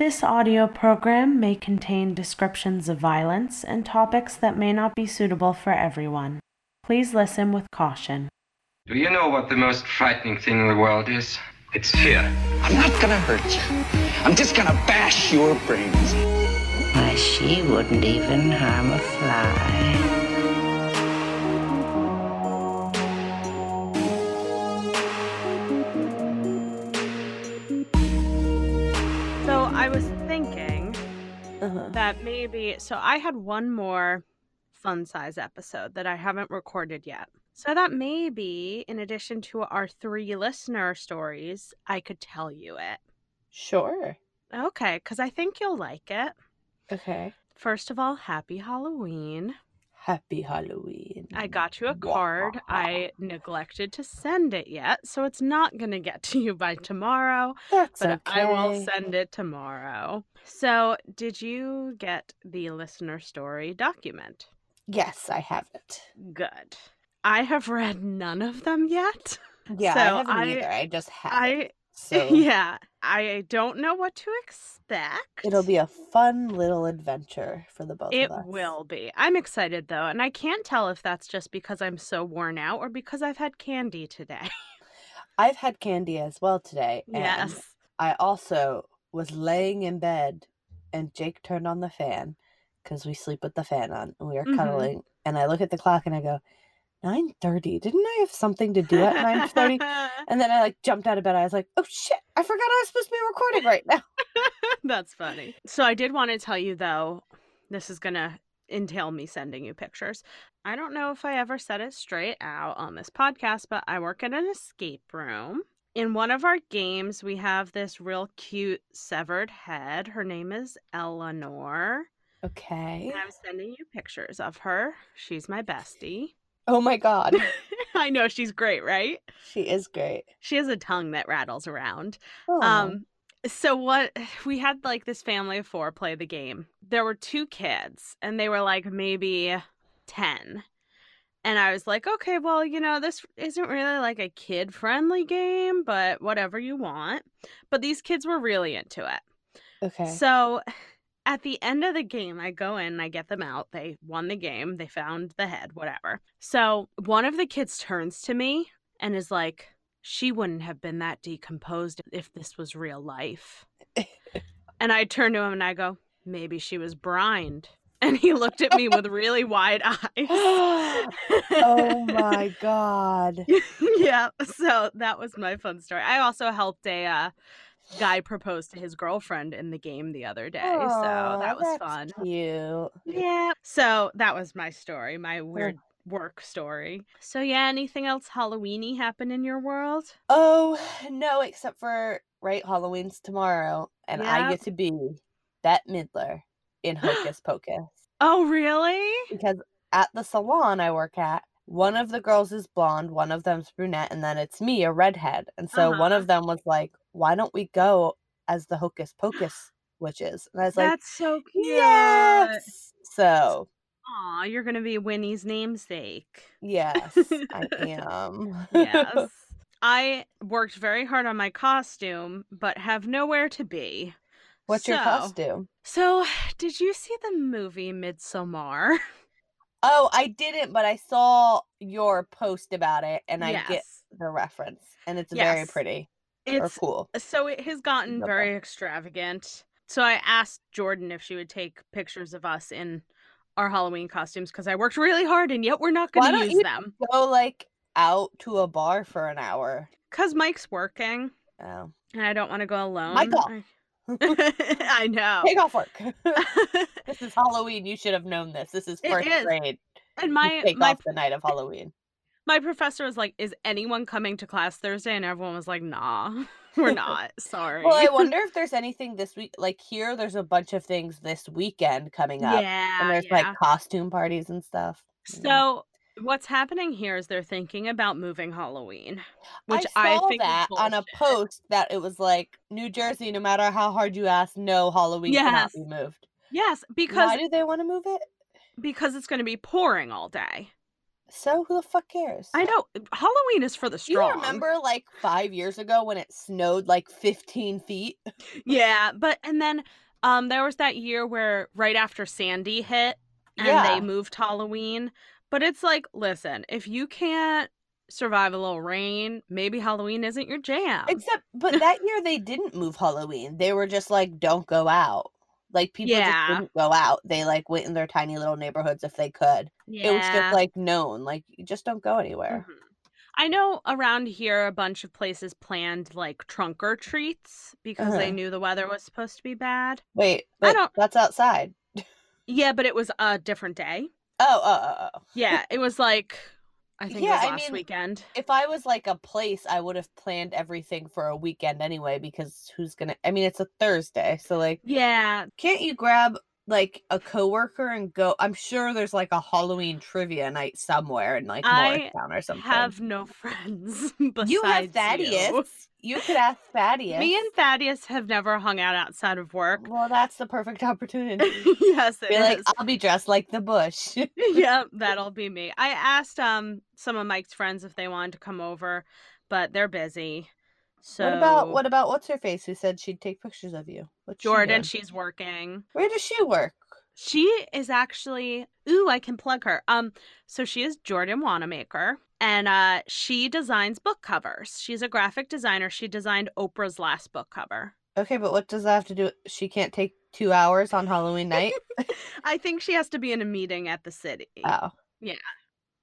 This audio program may contain descriptions of violence and topics that may not be suitable for everyone. Please listen with caution. Do you know what the most frightening thing in the world is? It's fear. I'm not gonna hurt you. I'm just gonna bash your brains. Why, she wouldn't even harm a fly. That maybe so I had one more fun size episode that I haven't recorded yet. So that maybe in addition to our three listener stories, I could tell you it. Sure. Okay, cuz I think you'll like it. Okay. First of all, happy Halloween. Happy Halloween. I got you a card. I neglected to send it yet, so it's not going to get to you by tomorrow. That's but okay. I will send it tomorrow. So, did you get the listener story document? Yes, I have it. Good. I have read none of them yet. Yeah, So I haven't I- either. I just have I. So yeah, I don't know what to expect. it'll be a fun little adventure for the both It of us. It will be. I'm excited though, and I can't tell if that's just because I'm so worn out or because I've had candy today. I've had candy as well today. And yes. I also was laying in bed and Jake turned on the fan because we sleep with the fan on and we were Mhm. cuddling. And I look at the clock and I go, 9.30. Didn't I have something to do at 9.30? and then I like jumped out of bed. I was like, oh shit, I forgot I was supposed to be recording right now. That's funny. So I did want to tell you though, this is gonna entail me sending you pictures. I don't know if I ever said it straight out on this podcast, but I work at an escape room. In one of our games, we have this real cute severed head. Her name is Eleanor. Okay. And I'm sending you pictures of her. She's my bestie. Oh my god. I know she's great, right? she is great. She has a tongue that rattles around. Oh. Um, so what we had like this family of four play the game. There were two kids, and they were like maybe ten. And I was like, okay, well, you know, this isn't really like a kid friendly game, but whatever you want. But these kids were really into it. okay. So at the end of the game, I go in, I get them out. They won the game, they found the head, whatever. So one of the kids turns to me and is like, she wouldn't have been that decomposed if this was real life. and I turn to him and I go, maybe she was brined. And he looked at me with really wide eyes. oh my god. yeah. So that was my fun story. I also helped a uh, guy proposed to his girlfriend in the game the other day. so that was that's fun. Cute. Yeah. So that was my story, my weird work story. So yeah, anything else Halloweeny happen in your world? Oh no, except for right, Halloween's tomorrow, and I get to be Bette Midler in Hocus Pocus Oh, really? because at the salon I work at, one of the girls is blonde, one of them's brunette, and then it's me, a redhead. And so one Uh-huh. of them was like, "Why don't we go as the Hocus Pocus witches?" And I was like, That's so cute. "Yes." So Aw, you're gonna be Winnie's namesake. yes, I am. yes. I worked very hard on my costume, but have nowhere to be. What's your costume? So, did you see the movie Midsommar? Oh, I didn't, but I saw your post about it, and I get the reference, and it's very pretty It's cool. so it has gotten very extravagant. So I asked Jordan if she would take pictures of us in our Halloween costumes because I worked really hard and yet we're not going to use you- them Go like out to a bar for an hour. because Mike's working Oh, and I don't want to go alone. Michael. I, I know. take off work. this is Halloween. You should have known this. This is first is. grade. and my take my off the night of Halloween. My professor was like, "Is anyone coming to class Thursday?" And everyone was like, "Nah, we're not. Sorry." Well, I wonder if there's anything this week. Like here, there's a bunch of things this weekend coming up, yeah, and there's yeah. like costume parties and stuff. know. So what's happening here is they're thinking about moving Halloween, which I I, saw think is that on a post that it was like New Jersey. No matter how hard you ask, no Halloween cannot Yes. be moved. Yes, because Why do they want to move it? because it's going to be pouring all day. So who the fuck cares? I know Halloween is for the Do you remember like five years ago when it snowed like 15 feet? Yeah, but and then um there was that year where right after Sandy hit and Yeah. they moved Halloween. But it's like, listen, if you can't survive a little rain, maybe Halloween isn't your jam. Except, but that year they didn't move Halloween. They were just like, don't go out. Like people Yeah. just didn't go out. They like went in their tiny little neighborhoods if they could. yeah. It was just like known, like you just don't go anywhere. Mhm. I know around here a bunch of places planned like trunk or treats because they Uh-huh. knew the weather was supposed to be bad. Wait, I don't- that's outside. Yeah, but it was a different day. Oh, oh, oh, oh. Yeah, it was like I think Yeah, was I mean, weekend. If I was like a place, I would have planned everything for a weekend anyway because who's gonna I mean it's a Thursday, so like Yeah, can't you grab like a coworker and go I'm sure there's like a Halloween trivia night somewhere in like I Morristown or something. have no friends besides you have. Thaddeus. You. could ask Thaddeus. Me and Thaddeus have never hung out outside of work. well, that's the perfect opportunity. yes, it Be like. I'll be dressed like the bush. yeah, that'll be me. I asked um some of Mike's friends if they wanted to come over, but they're busy. So What about what about what's her face who said she'd take pictures of you? What's Jordan? doing? She's working. Where does she work? She is actually ooh, I can plug her. Um, so she is Jordan Wanamaker, and uh, she designs book covers. She's a graphic designer. She designed Oprah's last book cover. Okay, but what does that have to do? She can't take two hours on Halloween night. I think she has to be in a meeting at the city. Oh,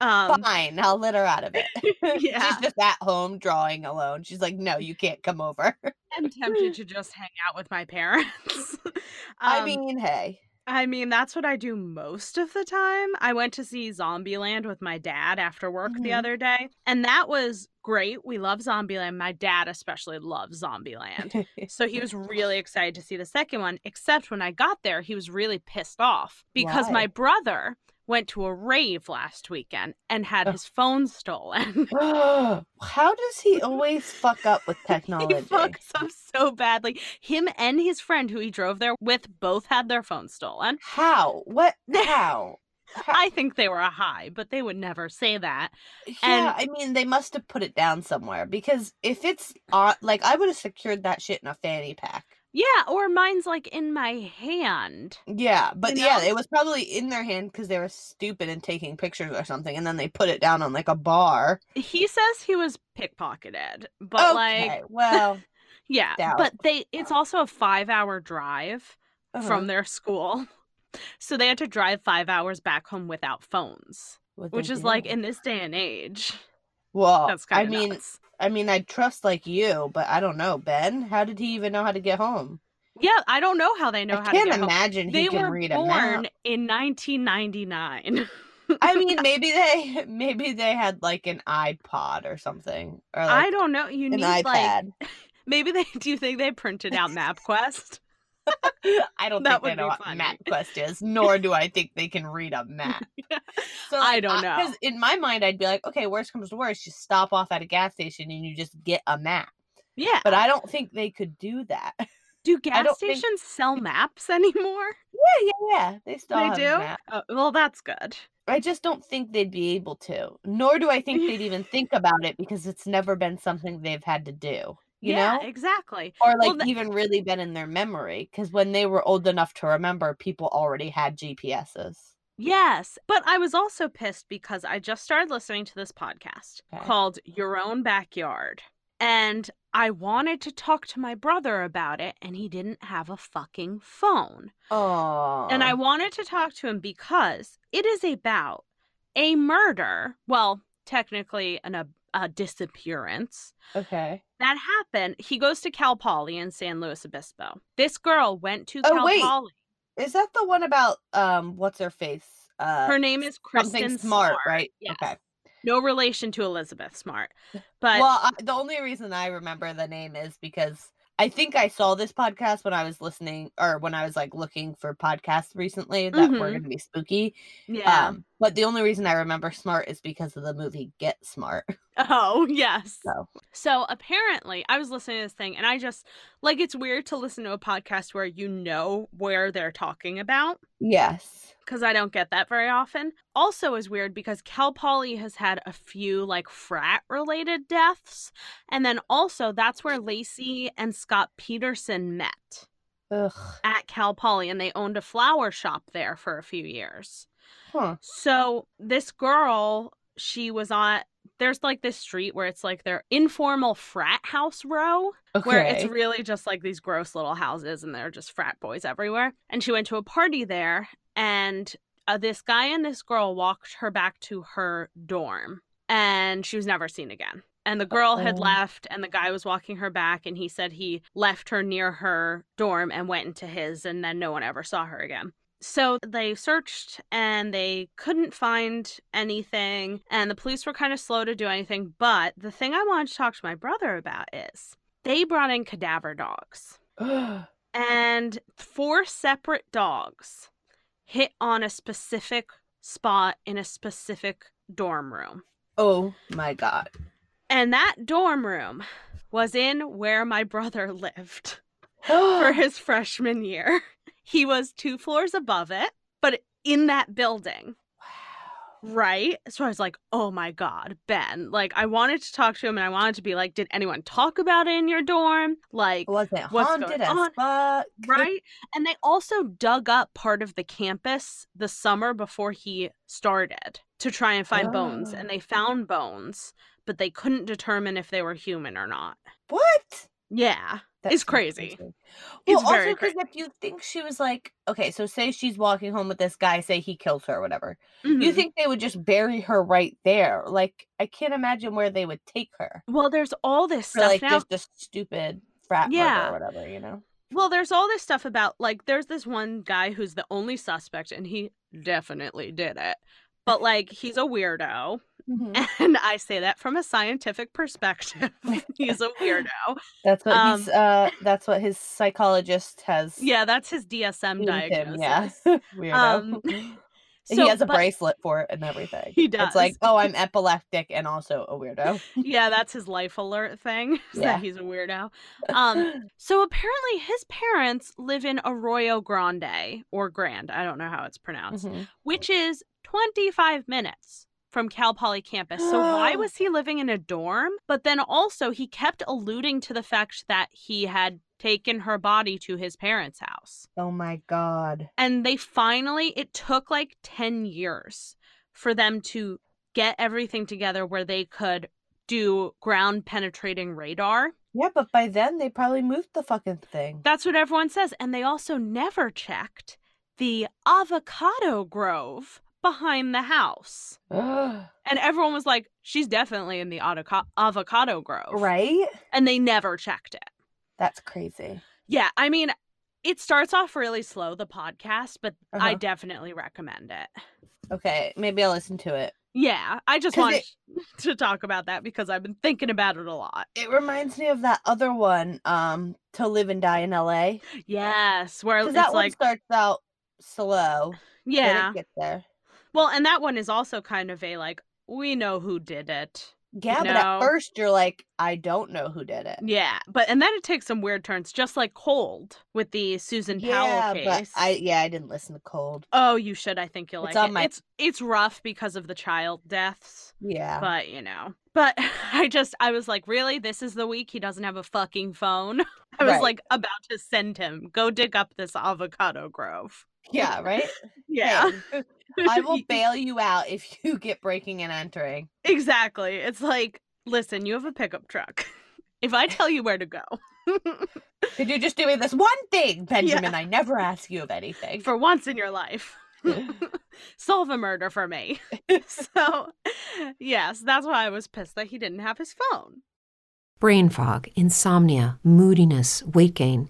Um, fine. I'll let her out of it. Yeah. She's just at home drawing alone. She's like, no, you can't come over. I'm tempted to just hang out with my parents. I Um, mean, hey. I mean, that's what I do most of the time. I went to see Zombieland with my dad after work the Mhm. other day, and that was great. We love Zombieland. My dad especially loves Zombieland. So he was really excited to see the second one, except when I got there, he was really pissed off because Why? my brother went to a rave last weekend and had Oh. his phone stolen. How does he always fuck up with technology? he fucks up so badly. Him and his friend who he drove there with both had their phones stolen. How? What? How? I think they were high, but they would never say that. Yeah, I mean, they must have put it down somewhere because if it's on, like, I would have secured that shit in a fanny pack. Yeah, or mine's like in my hand. Yeah, but You yeah, it was probably in their hand because they were stupid and taking pictures or something, and then they put it down on like a bar. He says he was pickpocketed, but like, well, yeah, but they it's also a five hour drive uh-huh. from their school. So they had to drive five hours back home without phones, What which is like in this day and age. Well, That's I kind of mean, nuts. I mean, I trust like you, but I don't know, Ben. How did he even know how to get home? Yeah, I don't know how they know I how can't to get home. imagine he They can were read a born in 1999. I mean, maybe they maybe they had like an iPod or something, or like I don't know. You an need like maybe they. Do you think they printed out MapQuest? I don't That think they know what funny. MapQuest is, nor do I think they can read a map. So I don't uh, know. Because in my mind, I'd be like, okay, worst comes to worst, you stop off at a gas station and you just get a map. Yeah. But I don't think they could do that. do gas don't think- stations sell maps anymore? yeah, yeah. Yeah. They still they do. map. Oh, well, that's good. I just don't think they'd be able to. Nor do I think they'd even think about it because it's never been something they've had to do. You yeah, know? exactly. Or Well, like the- even really been in their memory. Because when they were old enough to remember, people already had GPSs. Yes, but I was also pissed because I just started listening to this podcast Okay. called Your Own Backyard. And I wanted to talk to my brother about it, and he didn't have a fucking phone. Oh. And I wanted to talk to him because it is about a murder. Well, technically, an, a, a disappearance Okay. that happened. He goes to Cal Poly in San Luis Obispo. This girl went to Oh, Cal wait. Poly. Is that the one about um what's her face? Uh Her name is something Kristin Smart, right? Yes. Okay. No relation to Elizabeth Smart. But well, I, the only reason I remember the name is because I think I saw this podcast when I was listening or when I was like looking for podcasts recently that were Mhm. going to be spooky. yeah. Um, but the only reason I remember Smart is because of the movie Get Smart. Oh, yes. So So apparently, I was listening to this thing and I just like it's weird to listen to a podcast where you know where they're talking about yes. because I don't get that very often. Also, is weird because Cal Poly has had a few like frat related deaths. And then also, that's where Laci and Scott Peterson met Ugh. at Cal Poly and they owned a flower shop there for a few years. Huh. So this girl, she was on. There's like this street where it's like their informal frat house row, Okay. where it's really just like these gross little houses and there are just frat boys everywhere. And she went to a party there, and uh, this guy and this girl walked her back to her dorm, and she was never seen again. And the girl had Uh-oh. left, and the guy was walking her back, and he said he left her near her dorm and went into his, and then no one ever saw her again. So they searched and they couldn't find anything, and the police were kind of slow to do anything. But the thing I wanted to talk to my brother about is they brought in cadaver dogs, and four separate dogs hit on a specific spot in a specific dorm room. oh my god. And that dorm room was in where my brother lived for his freshman year. He was two floors above it, but in that building. Wow. Right? So I was like, oh my God, Ben. Like, I wanted to talk to him and I wanted to be like, did anyone talk about it in your dorm? Like, Was it What's haunted going as on? fuck? right? And they also dug up part of the campus the summer before he started to try and find bones. Oh. And they oh. found bones, but they couldn't determine if they were human or not. What? Yeah. That It's sounds crazy. Well, It's also because if you think she was like, okay, so say she's walking home with this guy, say he kills her or whatever, you Mhm. think they would just bury her right there? Like, I can't imagine where they would take her. Well, there's all this For stuff like now. just a stupid frat Yeah. or whatever, you know? Well, there's all this stuff about like there's this one guy who's the only suspect and he definitely did it. But like he's a weirdo. Mhm. And I say that from a scientific perspective. he's a weirdo. That's what Um, he's. Uh, that's what his psychologist has. Yeah, that's his DSM deemed him, diagnosis. Yeah, weirdo. Um, he has a but- bracelet for it and everything. He does. It's like, oh, I'm epileptic and also a weirdo. yeah, that's his life alert thing. Yeah. He's a weirdo. Um, so apparently his parents live in Arroyo Grande or Grand, I don't know how it's pronounced, Mhm. which is 25 minutes from Cal Poly campus. So why was he living in a dorm? But then also he kept alluding to the fact that he had taken her body to his parents' house. Oh my god. And they finally it took like 10 years for them to get everything together where they could do ground penetrating radar. Yeah, but by then they probably moved the fucking thing. That's what everyone says. And they also never checked the avocado grove behind the house. And everyone was like, she's definitely in the avoca- avocado grove. right? And they never checked it. That's crazy. Yeah. I mean, it starts off really slow, the podcast, but I Uh-huh. definitely recommend it. Okay, maybe I'll listen to it. Yeah. I just wanted it- to talk about that because I've been thinking about it a lot. It reminds me of that other one, um, To Live and Die in LA. Yes. Where it's that one like, starts out slow. yeah. it gets there. Well, and that one is also kind of a like, we know who did it. Yeah, but No. at first you're like, I don't know who did it. Yeah, but and then it takes some weird turns, just like Cold with the Susan Powell Yeah, case. but I yeah, I didn't listen to Cold. Oh, you should. I think you'll It's like it. my- It's it's rough because of the child deaths, Yeah. but you know. But I just I was like, really, this is the week he doesn't have a fucking phone. I was Right. like about to send him go dig up this avocado grove. yeah, right? Yeah, Hey, I will bail you out if you get breaking and entering. exactly. It's like, listen, you have a pickup truck. If I tell you where to go. Could you just do me this one thing, Benjamin? I never ask you of anything. for once in your life. Solve a murder for me. so, yes, that's why I was pissed that he didn't have his phone. Brain fog, insomnia, moodiness, weight gain.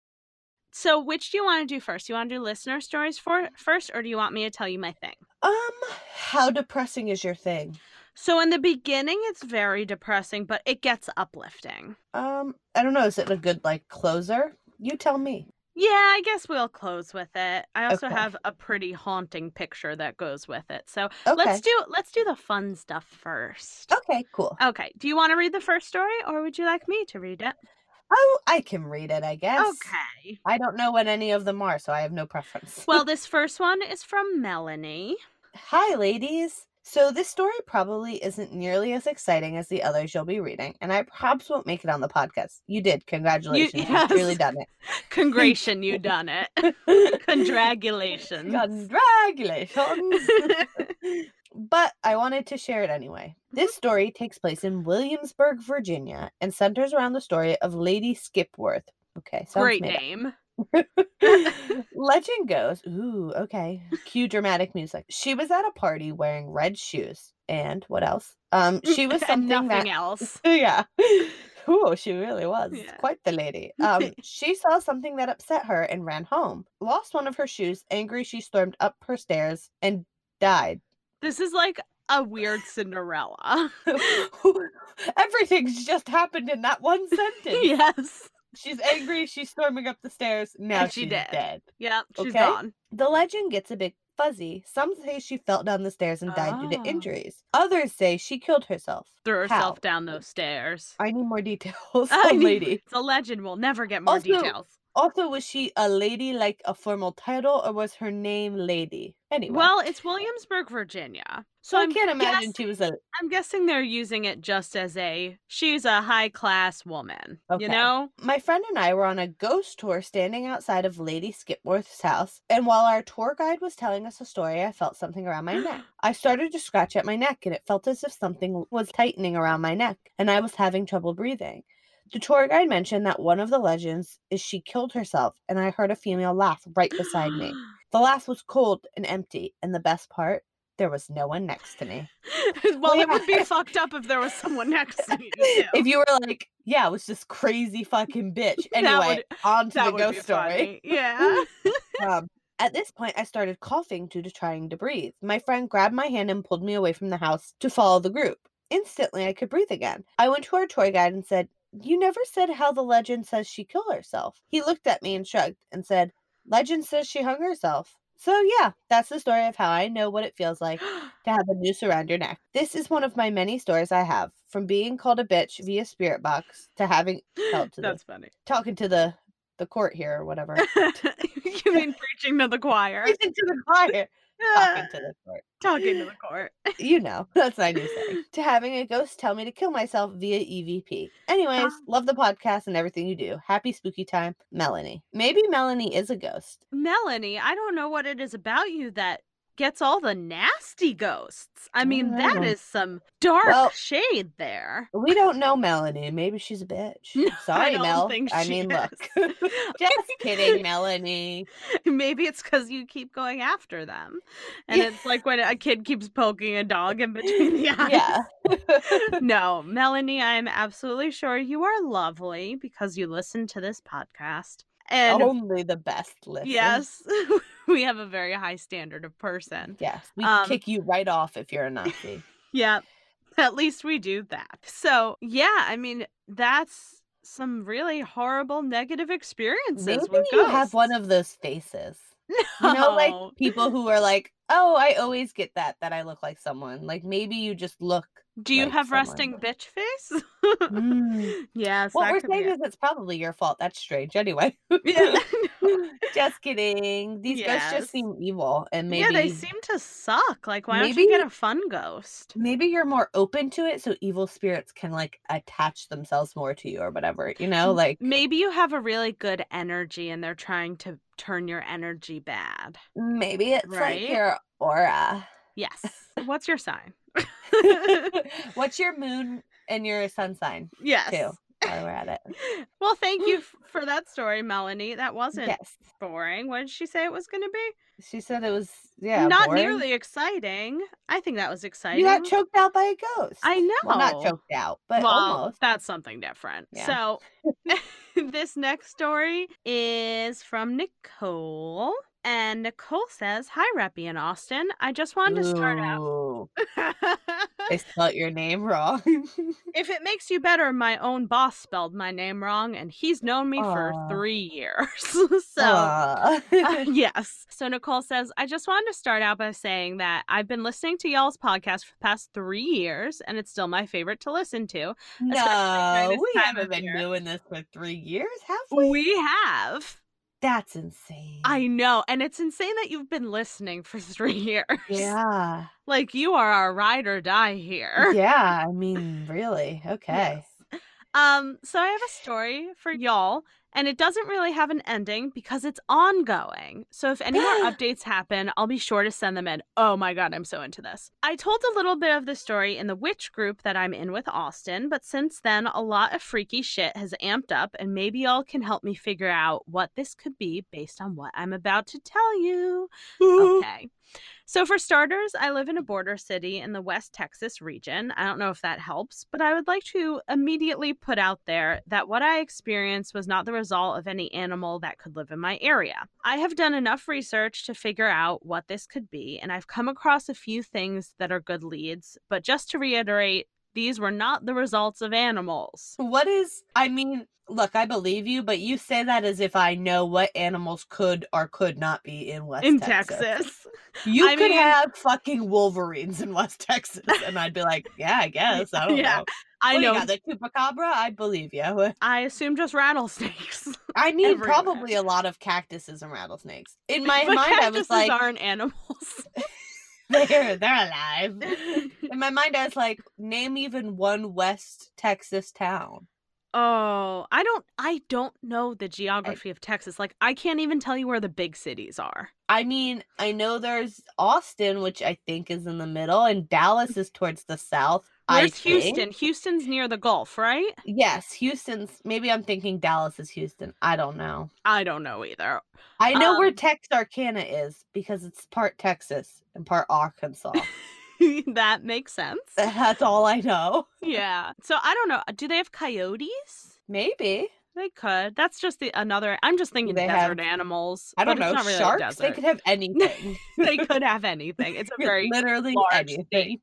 So, which do you want to do first? You want to do listener stories for first, or do you want me to tell you my thing? Um, how depressing is your thing? So, in the beginning, it's very depressing, but it gets uplifting. Um, I don't know. Is it a good like closer? You tell me. Yeah, I guess we'll close with it. I also Okay. have a pretty haunting picture that goes with it. So Okay. let's do let's do the fun stuff first. Okay, cool. Okay. Do you want to read the first story, or would you like me to read it? Oh, I can read it, I guess. Okay. I don't know what any of them are, so I have no preference. Well, this first one is from Melanie. Hi, ladies. So, this story probably isn't nearly as exciting as the others you'll be reading, and I perhaps won't make it on the podcast. You did. Congratulations. You, have really done it. Congration, you done it. Congratulations. Congratulations. But I wanted to share it anyway. This story takes place in Williamsburg, Virginia, and centers around the story of Lady Skipworth. Okay, Great name. Legend goes, ooh, okay. Cue dramatic music. She was at a party wearing red shoes. And what else? Um, she was something nothing that else. yeah. Ooh, she really was. Yeah. Quite the lady. Um, she saw something that upset her and ran home. Lost one of her shoes. Angry, she stormed up her stairs and died. This is like a weird Cinderella. Everything's just happened in that one sentence. yes. She's angry. She's storming up the stairs. Now And she she's dead. dead. Yep. She's Okay. gone. The legend gets a bit fuzzy. Some say she fell down the stairs and died due Oh. to injuries. Others say she killed herself. Threw herself How? down those stairs. I need more details, I oh, need- lady. It's a legend. We'll never get more Also, details. Also, was she a lady like a formal title, or was her name Lady? Anyway, Well, it's Williamsburg, Virginia. so I I'm can't imagine guessing- she was a. I'm guessing they're using it just as a she's a high class woman. Okay. You know? My friend and I were on a ghost tour standing outside of Lady Skipworth's house, and while our tour guide was telling us a story, I felt something around my neck. I started to scratch at my neck, and it felt as if something was tightening around my neck, and I was having trouble breathing. The tour guide mentioned that one of the legends is she killed herself, and I heard a female laugh right beside me. The laugh was cold and empty, and the best part, there was no one next to me. well, it would be fucked up if there was someone next to you. too. if you were like, yeah, it was this crazy fucking bitch. Anyway, would- on to the that would be ghost story. funny. Yeah. Um, at this point, I started coughing due to trying to breathe. My friend grabbed my hand and pulled me away from the house to follow the group. Instantly, I could breathe again. I went to our tour guide and said, You never said how the legend says she killed herself. He looked at me and shrugged and said, Legend says she hung herself. So, yeah, that's the story of how I know what it feels like to have a noose around your neck. This is one of my many stories I have, from being called a bitch via spirit box to having Tell to the- funny. talking to the the court here or whatever. you mean preaching to the choir? Preaching to the choir. Talking to the court. Talking to the court. You know, that's my new thing. to having a ghost tell me to kill myself via EVP. Anyways, Ah. love the podcast and everything you do. Happy spooky time, Melanie. Maybe Melanie is a ghost. Melanie, I don't know what it is about you that gets all the nasty ghosts. I oh, mean, don't that is some dark Well- shade there. We don't know Melanie. Maybe she's a bitch. No, Sorry, I don't Mel. I mean, look. is. Just kidding, Melanie. Maybe it's because you keep going after them. And Yeah. it's like when a kid keeps poking a dog in between the eyes. Yeah. no, Melanie, I'm absolutely sure you are lovely because you listen to this podcast. And Only the best listen. yes, we have a very high standard of person. Yes. We Um, kick you right off if you're a Nazi. Yeah, at least we do that. So, yeah, I mean, that's some really horrible negative experiences Maybe with you have one of those faces. You know, like people who are like, oh, I always get that, that I look like someone. Like maybe you just look Do you like have someone. resting bitch face? Mm. yes. What that we're saying it. is it's probably your fault. That's strange. Anyway. Yeah. just kidding. These ghosts just seem evil and maybe yeah, they seem to suck. Like, why don't you get a fun ghost? maybe you're more open to it so evil spirits can like attach themselves more to you or whatever. You know, like Maybe you have a really good energy and they're trying to turn your energy bad. maybe it's Right? like your aura. Yes. What's your sign? What's your moon and your sun sign? yes. While we're at it. Well, thank you for that story, Melanie. That wasn't Yes. boring. What did she say it was going to be? She said it was yeah. Not boring. nearly exciting. I think that was exciting. You got choked out by a ghost. I know. Well, not choked out, but well, almost. that's something different. Yeah. So, this next story is from Nicole. And Nicole says, Hi, Reppy and Austin. I just wanted to start out. I spelled your name wrong. if it makes you better, my own boss spelled my name wrong, and he's known me for three years. so, uh, yes. So Nicole says, I just wanted to start out by saying that I've been listening to y'all's podcast for the past three years, and it's still my favorite to listen to. no, we haven't been year. doing this for three years, have we? We have. That's insane. I know. And it's insane that you've been listening for three years. yeah, Like you are our ride or die here. yeah. I mean, really? Okay. Yes. Um, so I have a story for y'all, and it doesn't really have an ending because it's ongoing. So if any more updates happen, I'll be sure to send them in. Oh my god, I'm so into this. I told a little bit of the story in the witch group that I'm in with Austin, but since then a lot of freaky shit has amped up, and maybe y'all can help me figure out what this could be based on what I'm about to tell you. Okay. So, for starters, I live in a border city in the West Texas region. I don't know if that helps, but I would like to immediately put out there that what I experienced was not the result of any animal that could live in my area. I have done enough research to figure out what this could be, and I've come across a few things that are good leads. But just to reiterate, these were not the results of animals. What is? I mean, look, I believe you, but you say that as if I know what animals could or could not be in West in Texas. Texas. You I could mean- have fucking wolverines in West Texas, and I'd be like, yeah, I guess. I don't Yeah, know. I know. got, the chupacabra. I believe you. I assume just rattlesnakes. I need Everywhere. probably a lot of cactuses and rattlesnakes. In my but mind, I was like, aren't animals. they're they're alive. In my mind, I was like, name even one West Texas town. Oh, I don't I don't know the geography of Texas. Like I can't even tell you where the big cities are. I mean, I know there's Austin, which I think is in the middle, and Dallas is towards the south. I Where's. Houston? Houston's near the Gulf, right? Yes, Houston's. Maybe I'm thinking Dallas is Houston. I don't know. I don't know either. I know where Um, Texarkana is because it's part Texas and part Arkansas. that makes sense. That's all I know. Yeah. So I don't know. Do they have coyotes? Maybe. They could. That's just the another I'm just thinking they desert have- animals. I don't know. really Sharks. They could have anything. they could have anything. It's a very literally anything.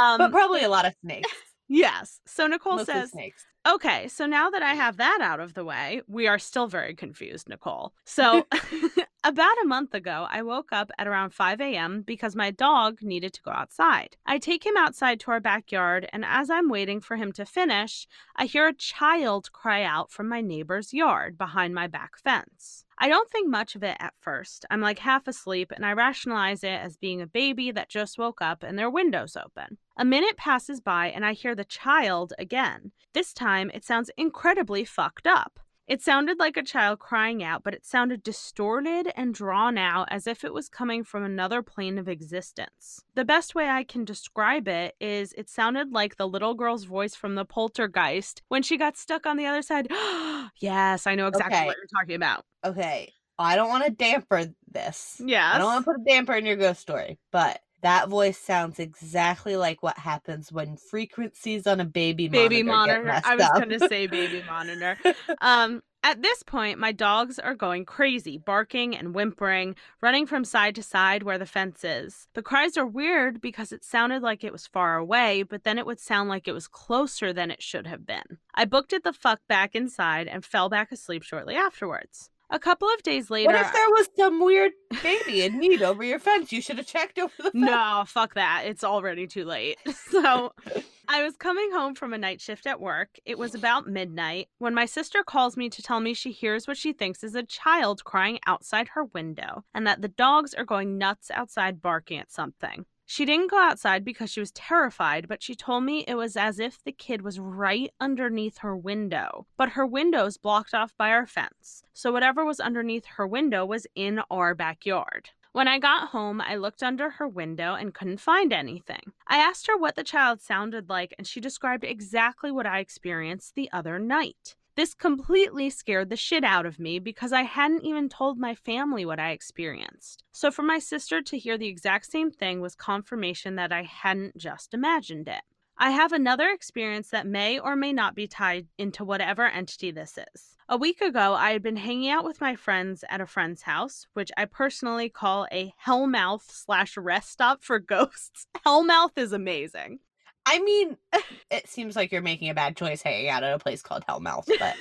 um but probably a lot of snakes. yes. So Nicole Mostly says snakes. Okay, so now that I have that out of the way, we are still very confused, Nicole. So, about a month ago, I woke up at around 5 a.m. because my dog needed to go outside. I take him outside to our backyard, and as I'm waiting for him to finish, I hear a child cry out from my neighbor's yard behind my back fence. I don't think much of it at first. I'm like half asleep, and I rationalize it as being a baby that just woke up and their window's open. A minute passes by, and I hear the child again. This time, it sounds incredibly fucked up. It sounded like a child crying out, but it sounded distorted and drawn out as if it was coming from another plane of existence. The best way I can describe it is it sounded like the little girl's voice from the poltergeist when she got stuck on the other side. yes, I know exactly Okay. what you're talking about. Okay. I don't want to damper this. Yes. I don't want to put a damper in your ghost story, but that voice sounds exactly like what happens when frequencies on a baby baby monitor. get monitor. I was going to say baby monitor. Um, at this point, my dogs are going crazy, barking and whimpering, running from side to side where the fence is. The cries are weird because it sounded like it was far away, but then it would sound like it was closer than it should have been. I booked it the fuck back inside and fell back asleep shortly afterwards. A couple of days later, What if there was some weird baby in need over your fence? You should have checked over the fence. no, fuck that. It's already too late. So I was coming home from a night shift at work. It was about midnight when my sister calls me to tell me she hears what she thinks is a child crying outside her window and that the dogs are going nuts outside barking at something. She didn't go outside because she was terrified, but she told me it was as if the kid was right underneath her window. But her window's blocked off by our fence, so whatever was underneath her window was in our backyard. When I got home, I looked under her window and couldn't find anything. I asked her what the child sounded like, and she described exactly what I experienced the other night. This completely scared the shit out of me because I hadn't even told my family what I experienced. So, for my sister to hear the exact same thing was confirmation that I hadn't just imagined it. I have another experience that may or may not be tied into whatever entity this is. A week ago, I had been hanging out with my friends at a friend's house, which I personally call a hellmouth slash rest stop for ghosts. Hellmouth is amazing. I mean, it seems like you're making a bad choice hanging out at a place called Hellmouth, but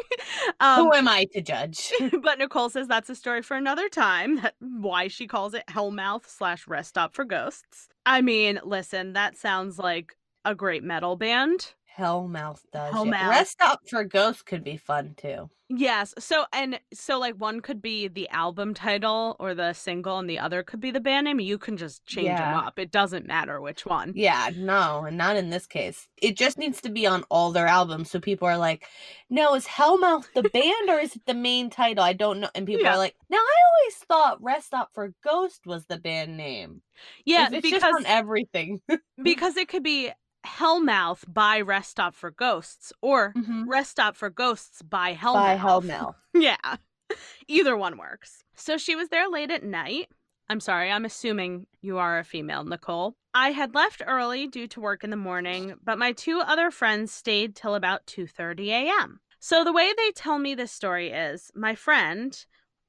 um, who am I to judge? but Nicole says that's a story for another time. That why she calls it Hellmouth slash rest stop for ghosts. I mean, listen, that sounds like a great metal band. Hellmouth does. Hellmouth. Yeah. Rest Stop for Ghosts could be fun too. Yes. So and so like one could be the album title or the single and the other could be the band name. You can just change them up. It doesn't matter which one. Yeah, no, and not in this case. It just needs to be on all their albums so people are like, no, is Hellmouth the band or is it the main title? I don't know. And people Yeah. are like, now I always thought Rest Stop for Ghost was the band name. Yeah, it's because just on everything. because it could be Hellmouth by Rest Stop for Ghosts or Mhm. Rest Stop for Ghosts by Hellmouth. By Hellmouth. Yeah. Either one works. So she was there late at night. I'm sorry, I'm assuming you are a female, Nicole. I had left early due to work in the morning, but my two other friends stayed till about 2:30 a.m. So the way they tell me this story is my friend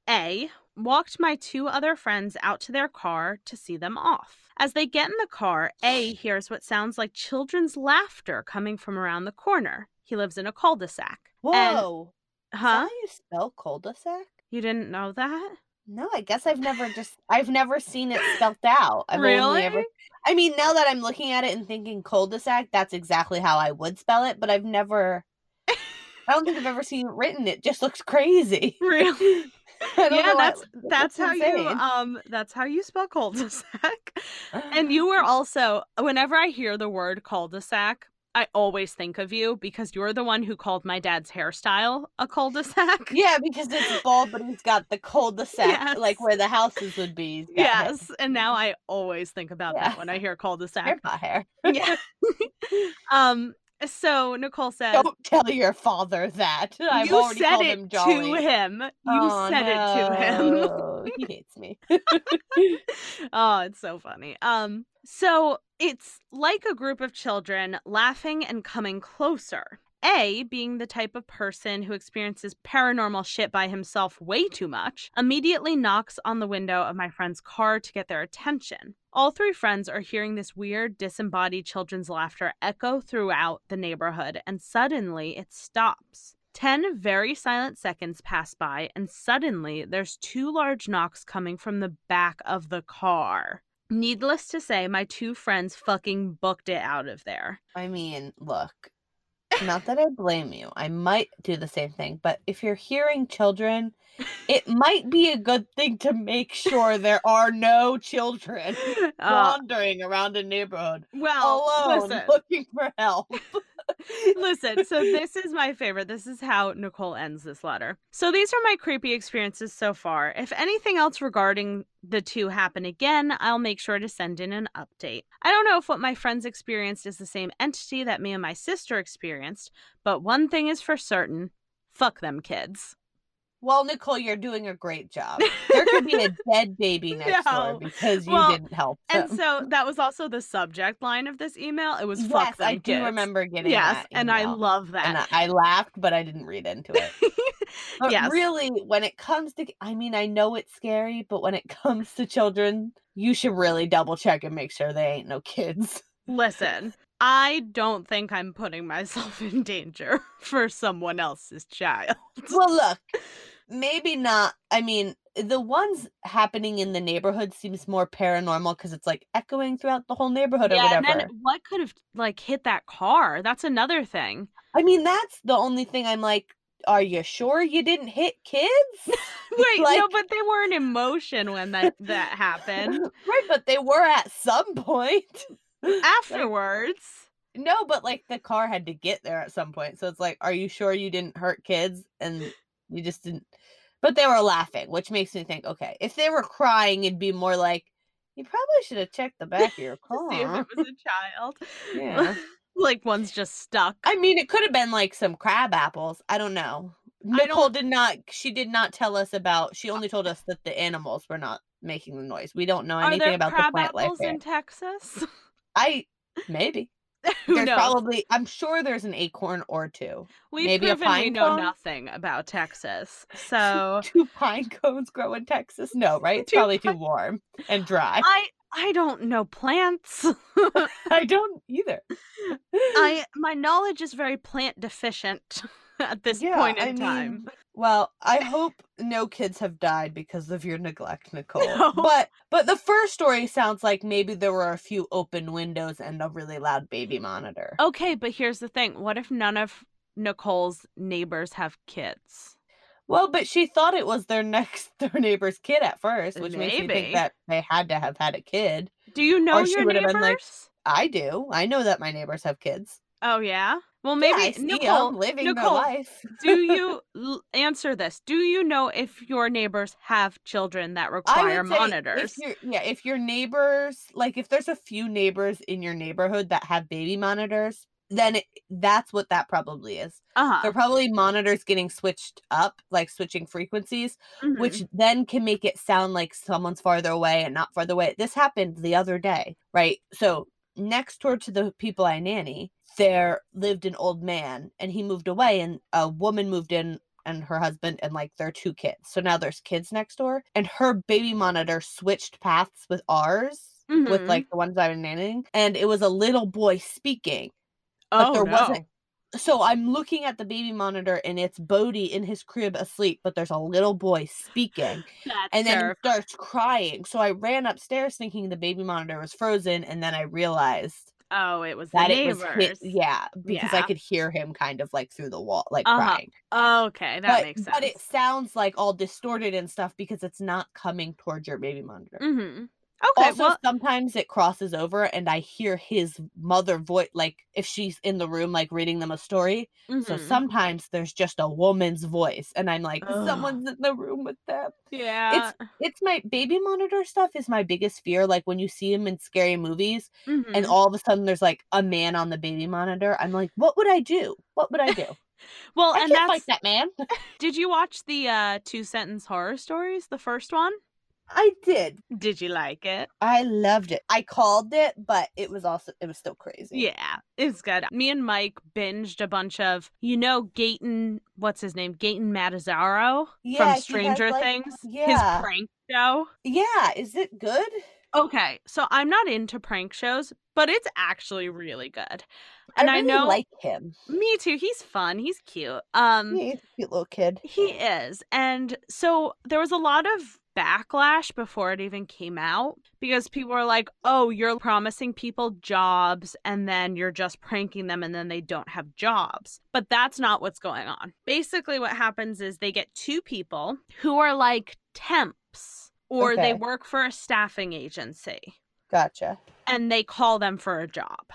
A walked my two other friends out to their car to see them off. As they get in the car, A hears what sounds like children's laughter coming from around the corner. He lives in a cul-de-sac. And- Whoa. That huh? how you spell cul-de-sac? You didn't know that? No, I guess I've never just I've never seen it spelled out. I've Really? ever I mean, now that I'm looking at it and thinking cul-de-sac, that's exactly how I would spell it, but I've never I don't think I've ever seen it written. It just looks crazy. Really? Yeah, why- that's that's how you um that's how you spell cul-de-sac. And you were also whenever I hear the word cul-de-sac, I always think of you because you're the one who called my dad's hairstyle a cul-de-sac. Yeah, because it's bald, but he's got the cul-de-sac, like where the houses would be. Hair- Yes, and now I always think about Yeah. that when I hear cul-de-sac. haircut hair. Yeah. um so Nicole says Don't tell your father that. I've you already said it him to him. You Oh, said it to him. he hates me. oh, it's so funny. Um, so it's like a group of children laughing and coming closer. A, being the type of person who experiences paranormal shit by himself way too much, immediately knocks on the window of my friend's car to get their attention. All three friends are hearing this weird, disembodied children's laughter echo throughout the neighborhood, and suddenly it stops. Ten very silent seconds pass by, and suddenly there's two large knocks coming from the back of the car. Needless to say, my two friends fucking booked it out of there. I mean, look, not that I blame you. I might do the same thing, but if you're hearing children, it might be a good thing to make sure there are no children Uh, wandering around a neighborhood well, alone listen, looking for help. Listen. So this is my favorite. This is how Nicole ends this letter. So these are my creepy experiences so far. If anything else regarding the two happen again, I'll make sure to send in an update. I don't know if what my friends experienced is the same entity that me and my sister experienced, but one thing is for certain: fuck them kids. Well, Nicole, you're doing a great job. There could be a dead baby next No. door because you Well, didn't help. And so that was also the subject line of this email. It was fuck yes, them I do remember getting Yes, and I love and that. I, I laughed, but I didn't read into it. But yes. really, when it comes to, I mean, I know it's scary, but when it comes to children, you should really double check and make sure they ain't no kids. Listen, I don't think I'm putting myself in danger for someone else's child. Well, look, maybe not. I mean, the ones happening in the neighborhood seems more paranormal because it's like echoing throughout the whole neighborhood or yeah, and whatever. then what could have like hit that car? That's another thing. I mean, that's the only thing I'm like, are you sure you didn't hit kids? Wait, no, but they weren't in motion when that that happened. right, but they were at some point. Afterwards. No, but like the car had to get there at some point. So it's like, are you sure you didn't hurt kids? And you just didn't. But they were laughing, which makes me think, okay, if they were crying, it'd be more like, you probably should have checked the back of your to see if it was a child. Yeah. like one's just stuck. I mean, it could have been like some crab apples. I don't know. Nicole don't- did not. She did not tell us about. She only told us that the animals were not making the noise. We don't know Are anything about the crab plant life apples in Texas? I maybe Who there's knows? probably. I'm sure there's an acorn or two. We've maybe a proven we know cone? nothing about Texas. So Two pine cones grow in Texas? No, right? It's probably too warm and dry. I I don't know plants. I don't either. I my knowledge is very plant deficient at this Yeah, point in I time. mean, well, I hope no kids have died because of your neglect, Nicole. No. But but the first story sounds like maybe there were a few open windows and a really loud baby monitor. Okay, but here's the thing. What if none of Nicole's neighbors have kids? Well, but she thought it was their next their neighbor's kid at first, which makes me think that they had to have had a kid. Do you know Or your neighbors? been like, I do. I know that my neighbors have kids. oh yeah. Well, Yeah, maybe 'em Nicole. living their Nicole, life. do you l- answer this? Do you know if your neighbors have children that require monitors? If yeah, if your neighbors, like if there's a few neighbors in your neighborhood that have baby monitors, then it, that's what that probably is. Uh-huh. They're probably monitors getting switched up, like switching frequencies, Mhm. which then can make it sound like someone's farther away and not farther away. This happened the other day, right? So next door to the people I nanny, there lived an old man and he moved away and a woman moved in and her husband and like their two kids. So now there's kids next door and her baby monitor switched paths with ours. With Mhm. like the ones I was nannying, and it was a little boy speaking, but oh there no. wasn't so I'm looking at the baby monitor and it's Bodie in his crib asleep, but there's a little boy speaking. And then he terrifying. starts crying. So I ran upstairs thinking the baby monitor was frozen, and then I realized Oh, it was the that it neighbors. was hit, yeah, because I could hear him kind of like through the wall, like Uh-huh. crying. Okay, that but, makes sense. but it sounds like all distorted and stuff because it's not coming towards your baby monitor. hmm Okay, also, well, sometimes it crosses over and I hear his mother voice, like if she's in the room, like reading them a story. So mhm. sometimes there's just a woman's voice, and I'm like, Ugh. someone's in the room with them. yeah, It's it's my baby monitor stuff is my biggest fear. Like when you see him in scary movies, and mhm. all of a sudden there's like a man on the baby monitor. I'm like, what would I do? What would I do? well, I and can't that's. fight that man. Did you watch the uh two sentence horror stories? The first one. I did. Did you like it? I loved it. I called it, but it was also it was still crazy. Yeah, it's good. Me and Mike binged a bunch of, you know, Gaten. What's his name? Gaten Matarazzo Yeah, from has, Stranger like- Things. yeah. His prank show. Yeah. Is it good? Okay, so I'm not into prank shows, but it's actually really good. And I, really know like him. me too. He's fun. He's cute. Um Yeah, he's a cute little kid. he is. And so there was a lot of backlash before it even came out because people were like, "Oh, you're promising people jobs and then you're just pranking them and then they don't have jobs." But that's not what's going on. Basically what happens is they get two people who are like temps or they work for a staffing agency Gotcha. and they call them for a job.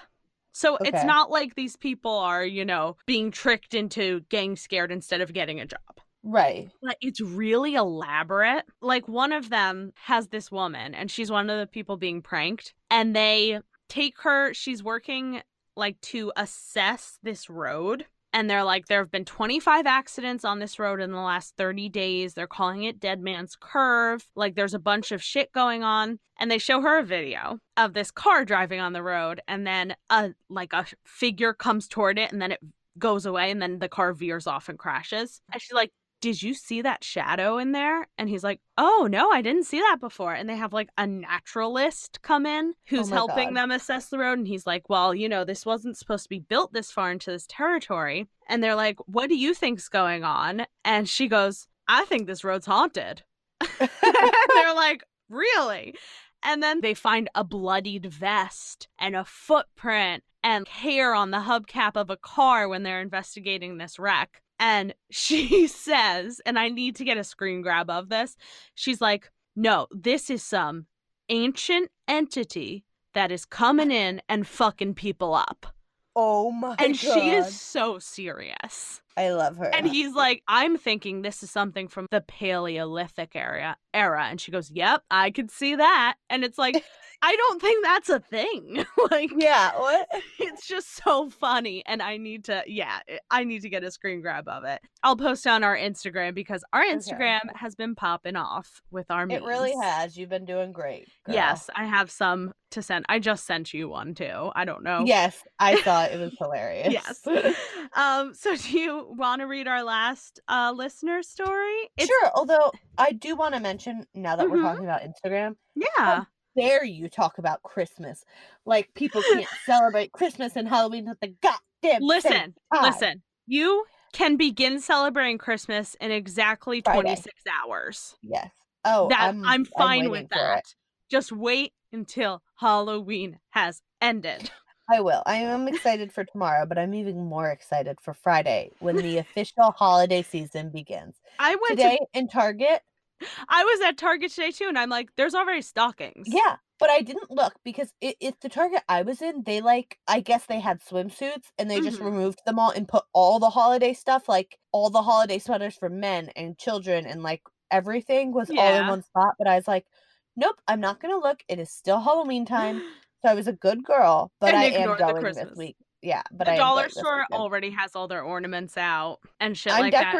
So it's not like these people are, you know, being tricked into getting scared instead of getting a job. Right. But it's really elaborate. Like one of them has this woman and she's one of the people being pranked and they take her she's working like to assess this road and they're like there have been 25 accidents on this road in the last 30 days. They're calling it Dead Man's Curve. Like there's a bunch of shit going on and they show her a video of this car driving on the road and then a like a figure comes toward it and then it goes away and then the car veers off and crashes. And she's like did you see that shadow in there? And he's like, oh, no, I didn't see that before. And they have like a naturalist come in oh who's my helping God. them assess the road. And he's like, well, you know, this wasn't supposed to be built this far into this territory. And they're like, what do you think's going on? And she goes, I think this road's haunted. they're like, really? And then they find a bloodied vest and a footprint and hair on the hubcap of a car when they're investigating this wreck. And she says, and I need to get a screen grab of this. She's like, no, this is some ancient entity that is coming in and fucking people up. Oh my god. and god. she is so serious. I love her. And he's like, I'm thinking this is something from the Paleolithic era era. And she goes, Yep, I could see that. And it's like, I don't think that's a thing. like Yeah, what? it's just so funny. And I need to yeah, eh, I need to get a screen grab of it. I'll post on our Instagram because our Okay. Instagram has been popping off with our It really has. You've been doing great. girl. Yes, I have some to send. I just sent you one too. I don't know. Yes, I thought it was hilarious. Yes. um, so do you want to read our last uh listener story? It's- Sure. Although I do want to mention now that we're Mhm. talking about Instagram, Yeah. Dare you talk about Christmas? Like people can't celebrate Christmas and Halloween at the goddamn Listen, listen. You can begin celebrating Christmas in exactly Friday. 26 hours. Yes. Oh, that I'm, I'm, fine waiting with that. Just wait until Halloween has ended. I will. I am excited for tomorrow, but I'm even more excited for Friday when the official holiday season begins. I went Today in Target, to I was at Target today too, and I'm like, there's already stockings. yeah, but I didn't look because it, it's the Target I was in. They like, I guess they had swimsuits and they just Mhm. removed them all and put all the holiday stuff, like all the holiday sweaters for men and children and like everything was all in one spot. But I was like, nope, I'm not going to look. It is still Halloween time. So I was a good girl, but And I am going this week. Yeah, but the dollar store already has all their ornaments out and shit I'm like that.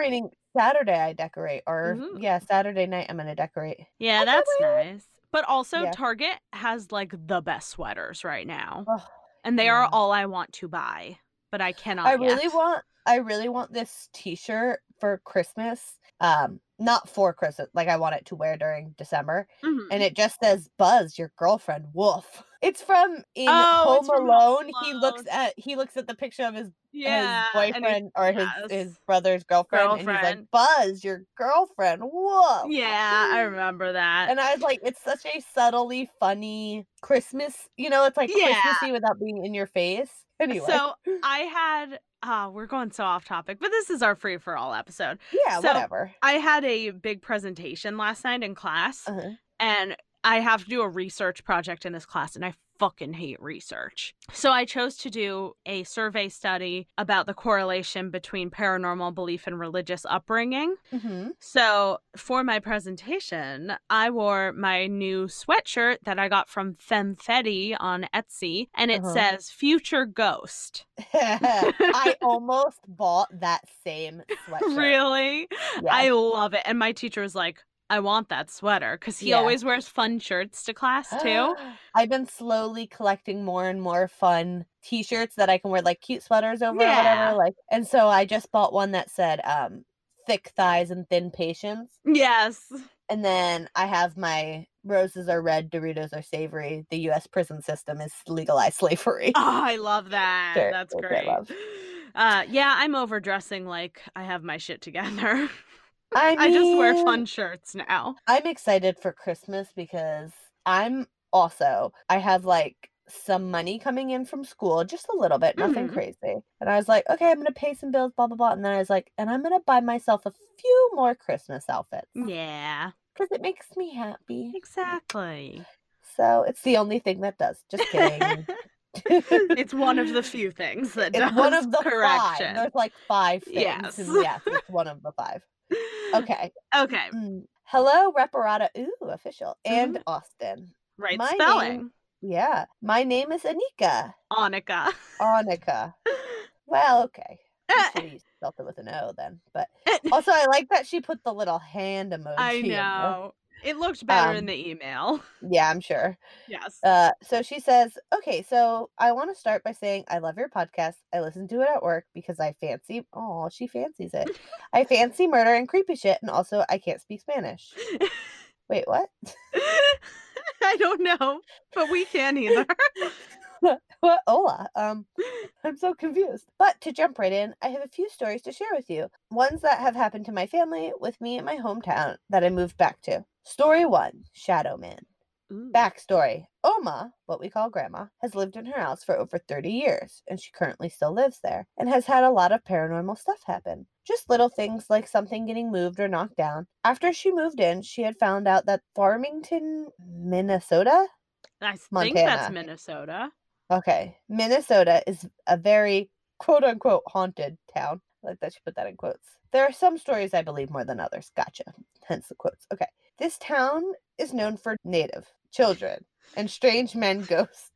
Saturday. I decorate, or Ooh. yeah, Saturday night I'm gonna decorate. Yeah, that's nice. But also, Yeah. Target has like the best sweaters right now, Ugh, and they yeah. are all I want to buy, but I cannot. I really want. I really want this T-shirt for Christmas. Um, not for Christmas. Like I want it to wear during December, Mhm. and it just says "Buzz, your girlfriend." Woof. It's from in Oh, Home from Home Alone. He looks at he looks at the picture of his yeah, his and he- boyfriend or his his brother's girlfriend, and he's like, "Buzz, your girlfriend." Woof. yeah, I remember that. And I was like, it's such a subtly funny Christmas. You know, it's like Yeah. Christmassy without being in your face. Anyway, So I had. Uh, we're going so off topic, but this is our free for all episode. yeah, so- whatever. I had a big presentation last night in class, Uh-huh. and I have to do a research project in this class, and I fucking hate research. So I chose to do a survey study about the correlation between paranormal belief and religious upbringing. hmm So for my presentation, I wore my new sweatshirt that I got from Femfetti on Etsy, and it Uh-huh. says "Future Ghost." I almost bought that same sweatshirt. Really? Yeah. I love it. And my teacher was like, I want that sweater because he Yeah. always wears fun shirts to class too. I've been slowly collecting more and more fun t-shirts that I can wear like cute sweaters over or Yeah. whatever. Like and so I just bought one that said um thick thighs and thin patience. yes. And then I have my roses are red, Doritos are savory. The US prison system is legalized slavery. Oh, I love that. Sure, That's I great. Uh, yeah, I'm overdressing like I have my shit together. I, I just wear fun shirts now. I'm excited for Christmas because I'm also I have like some money coming in from school, just a little bit, nothing Mhm. crazy. And I was like, okay, I'm gonna pay some bills, blah blah blah. And then I was like, and I'm gonna buy myself a few more Christmas outfits Yeah, because it makes me happy. exactly. So it's the only thing that does. Just kidding. it's one of the few things that It's does one of the correction. five. There's like five things. Yes. yes, it's one of the five. Okay. Okay. Mm. Hello, Reparata. Ooh, official. And mm-hmm. Austin. Right My name- spelling. Yeah. My name is Anika. Anika. Anika. Well, okay. Eh. You spelled it with an O then. But eh. also, I like that she put the little hand emoji. I know. It looked better in Um, the email. Yeah, I'm sure. Yes. Uh, so she says, okay, so I want to start by saying I love your podcast. I listen to it at work because I fancy, oh, she fancies it. I fancy murder and creepy shit, and also I can't speak Spanish. Wait, what? I don't know, but we can either. what? Hola. Um, I'm so confused. But to jump right in, I have a few stories to share with you. Ones that have happened to my family, with me in my hometown that I moved back to. Story one Shadow Man. Ooh. Backstory Oma, what we call grandma, has lived in her house for over 30 years, and she currently still lives there, and has had a lot of paranormal stuff happen. Just little things like something getting moved or knocked down. After she moved in, she had found out that Farmington, Minnesota? I think that's Minnesota. Okay, Minnesota is a very quote unquote haunted town. I like that you put that in quotes. There are some stories I believe more than others. Gotcha. Hence the quotes. Okay. This town is known for native children and strange men ghosts.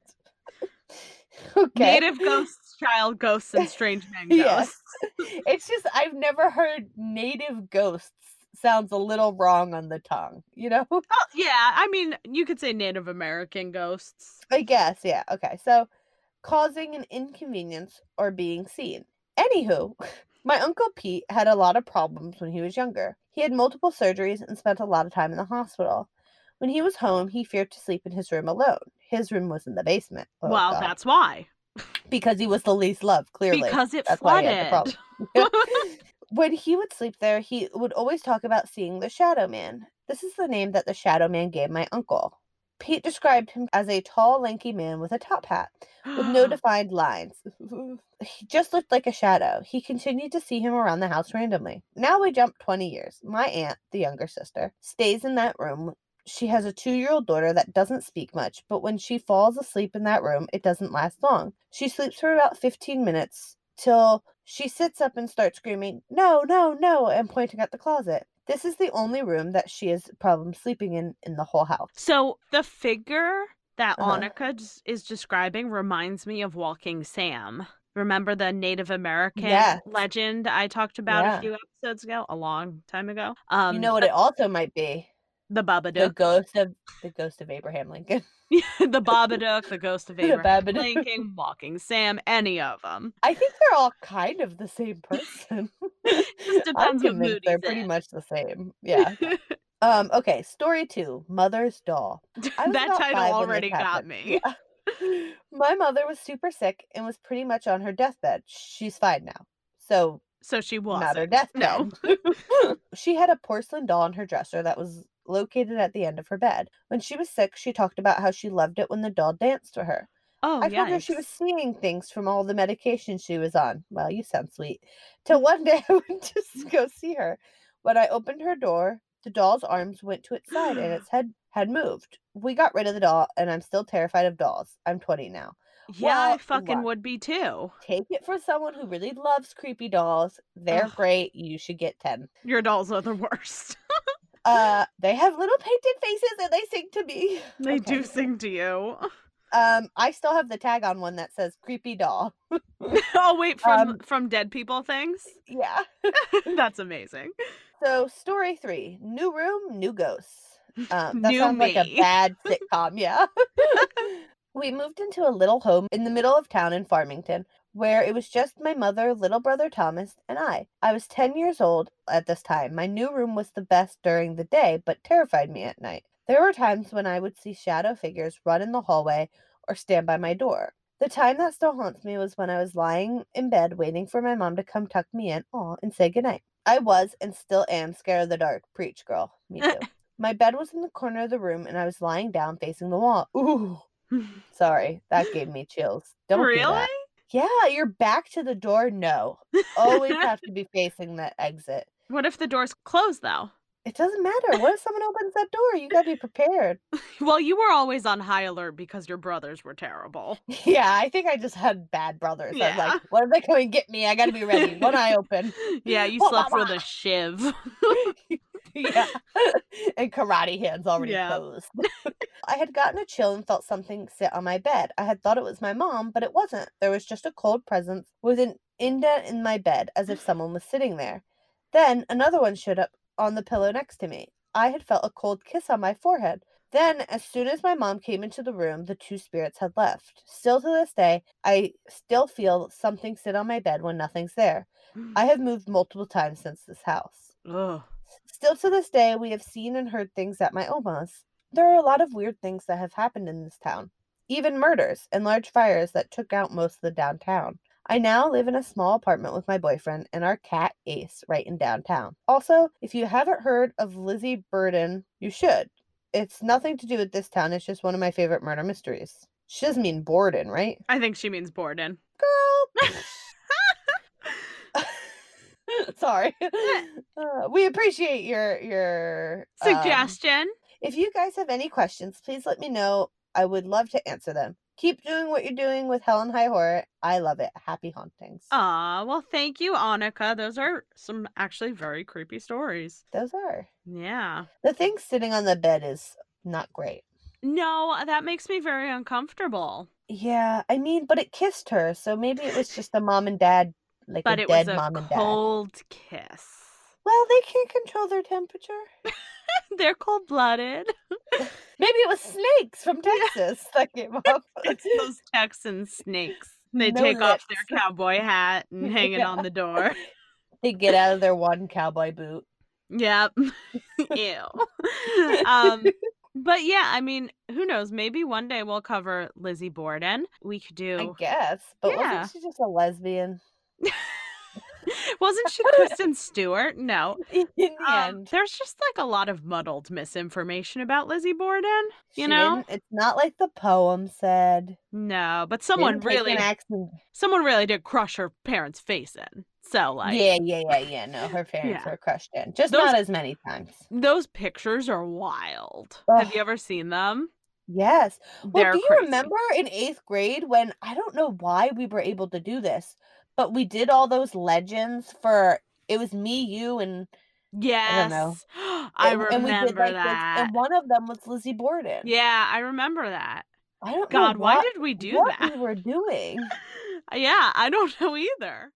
okay. Native ghosts, child ghosts, and strange men ghosts. Yes. It's just I've never heard native ghosts sounds a little wrong on the tongue, you know? Oh, yeah, I mean, you could say Native American ghosts. I guess, yeah. Okay. So causing an inconvenience or being seen. Anywho, my uncle Pete had a lot of problems when he was younger. He had multiple surgeries and spent a lot of time in the hospital. When he was home, he feared to sleep in his room alone. His room was in the basement. Oh, well, God. that's why. because he was the least loved, clearly. Because it That's why he had the flooded. problem. when he would sleep there, he would always talk about seeing the Shadow Man. This is the name that the Shadow Man gave my uncle. Pete described him as a tall, lanky man with a top hat with no defined lines. He just looked like a shadow. He continued to see him around the house randomly. Now we jump 20 years. My aunt, the younger sister, stays in that room. She has a two year old daughter that doesn't speak much, but when she falls asleep in that room, it doesn't last long. She sleeps for about 15 minutes till she sits up and starts screaming, No, no, no, and pointing at the closet. This is the only room that she has problem sleeping in in the whole house. So the figure that Uh-huh. Annika is describing reminds me of Walking Sam. Remember the Native American Yes. legend I talked about Yeah. a few episodes ago, a long time ago? Um, you know what the, it also might be? The Babadook. The ghost of the ghost of Abraham Lincoln. the Babadook, the Ghost of Abraham Lincoln, Walking Sam, any of them. I think they're all kind of the same person. Just depends what mood they're he's pretty much the same. Yeah. Um, okay, story two, Mother's Doll. That title five when this already got happened. me. Yeah. My mother was super sick and was pretty much on her deathbed. She's fine now. So So she was not her No. deathbed. she had a porcelain doll on her dresser that was located at the end of her bed. When she was sick, she talked about how she loved it when the doll danced to her. Oh, I told her she was seeing things from all the medication she was on. Well, you sound sweet. Till one day I went to go see her. When I opened her door, the doll's arms went to its side and its head had moved. We got rid of the doll, and I'm still terrified of dolls. I'm 20 now. Yeah, I fucking look. would be too. Take it for someone who really loves creepy dolls. They're Ugh. great. You should get 10. Your dolls are the worst. Uh, they have little painted faces and they sing to me. they do sing to you. Um, I still have the tag on one that says creepy doll. oh wait, from Um, from dead people things. Yeah. That's amazing. So, story three new room, new ghosts. Um, that New sounds like a bad sitcom, yeah. we moved into a little home in the middle of town in Farmington where it was just my mother, little brother Thomas, and I. I was 10 years old at this time. My new room was the best during the day, but terrified me at night. There were times when I would see shadow figures run in the hallway or stand by my door. The time that still haunts me was when I was lying in bed waiting for my mom to come tuck me in aw, and say goodnight. I was and still am scared of the dark. Preach, girl. Me too. my bed was in the corner of the room and I was lying down facing the wall. Ooh, sorry. That gave me chills. Don't do really? that. Yeah, you're back to the door. No. Always have to be facing that exit. What if the door's closed though? It doesn't matter. What if someone opens that door? You gotta be prepared. Well, you were always on high alert because your brothers were terrible. Yeah, I think I just had bad brothers. I'm Yeah. like, what if they come and get me? I gotta be ready. One eye open. Yeah, you slept with a shiv. yeah. and karate hands already Yeah. closed. I had gotten a chill and felt something sit on my bed. I had thought it was my mom, but it wasn't. There was just a cold presence with an indent in my bed as if someone was sitting there. Then another one showed up on the pillow next to me. I had felt a cold kiss on my forehead. Then, as soon as my mom came into the room, the two spirits had left. Still to this day, I still feel something sit on my bed when nothing's there. I have moved multiple times since this house. Ugh. Still to this day, we have seen and heard things at my Oma's. There are a lot of weird things that have happened in this town. even murders and large fires that took out most of the downtown. I now live in a small apartment with my boyfriend and our cat Ace right in downtown. Also, if you haven't heard of Lizzie Burden, you should. It's nothing to do with this town, it's just one of my favorite murder mysteries. She doesn't mean Borden, right? I think she means Borden. Girl. Sorry. Uh, we appreciate your your um, Suggestion. if you guys have any questions, please let me know. I would love to answer them. Keep doing what you're doing with Helen High Horror. I love it. Happy hauntings. Aw, well, thank you, Annika. Those are some actually very creepy stories. Those are. Yeah. The thing sitting on the bed is not great. No, that makes me very uncomfortable. Yeah, I mean, but it kissed her, so maybe it was just the mom and dad, like But a it was dead a mom and dad. cold kiss. Well, they can't control their temperature. They're cold blooded. Maybe it was snakes from Texas that came up. It's those Texan snakes. They No take off their cowboy hat and hang it Yeah. on the door. they get out of their one cowboy boot. Yep. Ew. um, but yeah, I mean, who knows? Maybe one day we'll cover Lizzie Borden. We could do. I guess, but Yeah. wasn't she just a lesbian Wasn't she Kristen Stewart? No. in the Um, end? there's just like a lot of muddled misinformation about Lizzie Borden. You She know? it's not like the poem said. No, but someone really, someone really did crush her parents' face in. So like, yeah, yeah, yeah, yeah. No, her parents Yeah. were crushed in, just Those- not as many times. those pictures are wild. Have you ever seen them? Yes. Well, They're do you crazy. remember in eighth grade when I don't know why we were able to do this, but we did all those legends for it was me, you, and Yes. know. I and, remember and did like this, that. and one of them was Lizzie Borden. Yeah, I remember that. I don't God, why what, did we do what that? we were doing. yeah, I don't know either.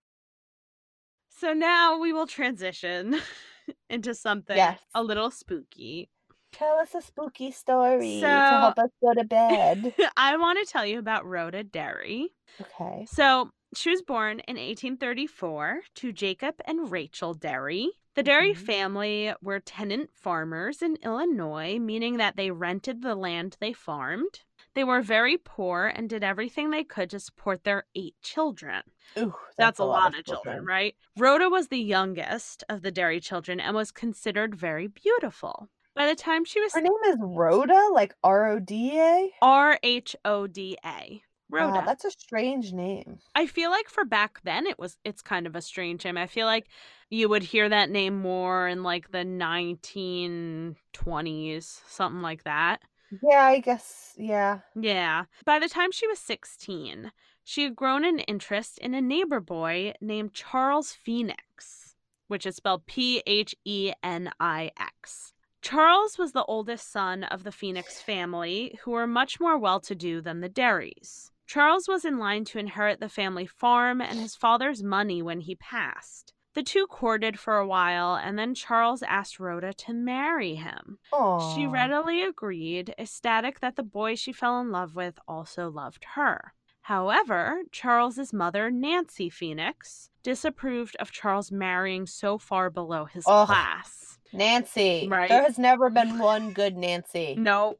So now we will transition into something Yes. a little spooky. Tell us a spooky story So- to help us go to bed. I want to tell you about Rhoda Derry. okay. So she was born in 1834 to Jacob and Rachel Derry. The Derry Mhm. family were tenant farmers in Illinois, meaning that they rented the land they farmed. They were very poor and did everything they could to support their eight children. Ooh, That's, a lot, of children, right? Rhoda was the youngest of the Derry children and was considered very beautiful. By the time she was Her name is Rhoda, like R O D A. R H O D A, Oh, Rhoda. Wow, that's a strange name. I feel like for back then it was it's kind of a strange name. I feel like you would hear that name more in like the 1920s, something like that. Yeah, I guess. Yeah. Yeah. By the time she was 16, she had grown an interest in a neighbor boy named Charles Phoenix, which is spelled P H E N I X. Charles was the oldest son of the Phoenix family, who were much more well to do than the Derrys. Charles was in line to inherit the family farm and his father's money when he passed. The two courted for a while, and then Charles asked Rhoda to marry him. Oh. She readily agreed, ecstatic that the boy she fell in love with also loved her. However, Charles's mother, Nancy Phoenix, disapproved of Charles marrying so far below his Ugh. class. Nancy. Right. There has never been one good Nancy. No,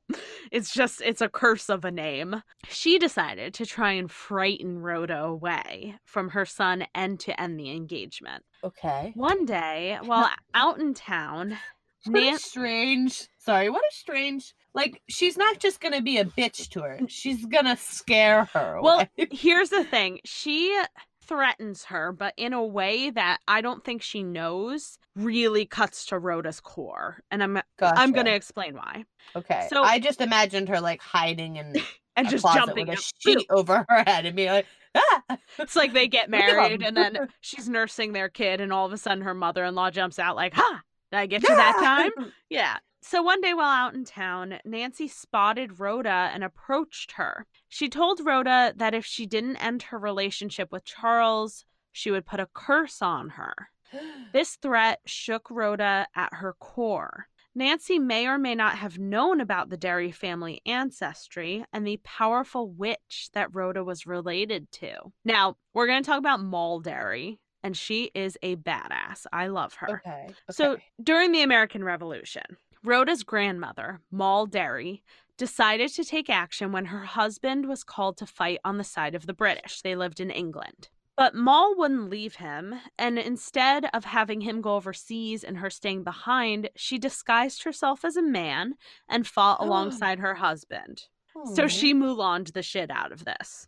it's just it's a curse of a name. She decided to try and frighten Rhoda away from her son and to end the engagement. Okay. One day, while out in town, What Nan- strange. Sorry, what a strange. Like, she's not just gonna be a bitch to her. She's gonna scare her. Well, here's the thing. She threatens her, but in a way that I don't think she knows really cuts to Rhoda's core. And I'm I'm going to explain why. Okay. so- I just imagined her like hiding in And just jumping with a sheet over her head and being like, ah. It's like they get married and then she's nursing their kid and all of a sudden her mother-in-law jumps out like, "Ha! Did I get you that time?" Yeah. So one day while out in town, Nancy spotted Rhoda and approached her. She told Rhoda that if she didn't end her relationship with Charles, she would put a curse on her. This threat shook Rhoda at her core. Nancy may or may not have known about the Derry family ancestry and the powerful witch that Rhoda was related to. Now, we're going to talk about Moll Derry, and she is a badass. I love her. Okay. So, during the American Revolution, Rhoda's grandmother, Moll Derry, decided to take action when her husband was called to fight on the side of the British. They lived in England. But Moll wouldn't leave him, and instead of having him go overseas and her staying behind, she disguised herself as a man and fought oh. alongside her husband. So Aw, she Mulaned the shit out of this.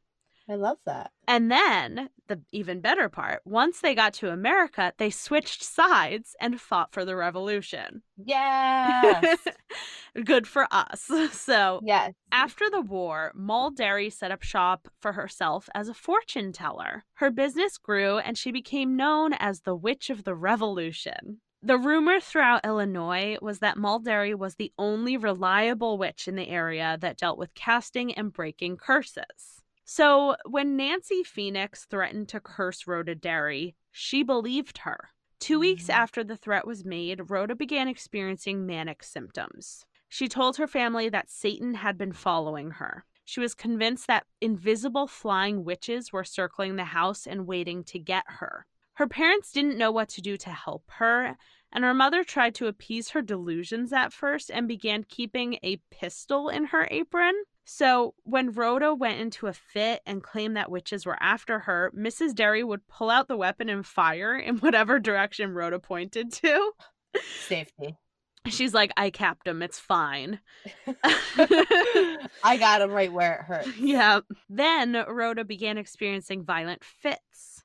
I love that. And then, the even better part, once they got to America, they switched sides and fought for the revolution. Yes. Good for us. So, yes. after the war, Moll Derry set up shop for herself as a fortune teller. Her business grew and she became known as the Witch of the Revolution. The rumor throughout Illinois was that Moll Derry was the only reliable witch in the area that dealt with casting and breaking curses. So, when Nancy Phoenix threatened to curse Rhoda Derry, she believed her. Two weeks Mhm. after the threat was made, Rhoda began experiencing manic symptoms. She told her family that Satan had been following her. She was convinced that invisible flying witches were circling the house and waiting to get her. Her parents didn't know what to do to help her, and her mother tried to appease her delusions at first and began keeping a pistol in her apron. So, when Rhoda went into a fit and claimed that witches were after her, Mrs. Derry would pull out the weapon and fire in whatever direction Rhoda pointed to. Safety. She's like, I capped him. It's fine. I got him right where it hurts. yeah. Then Rhoda began experiencing violent fits.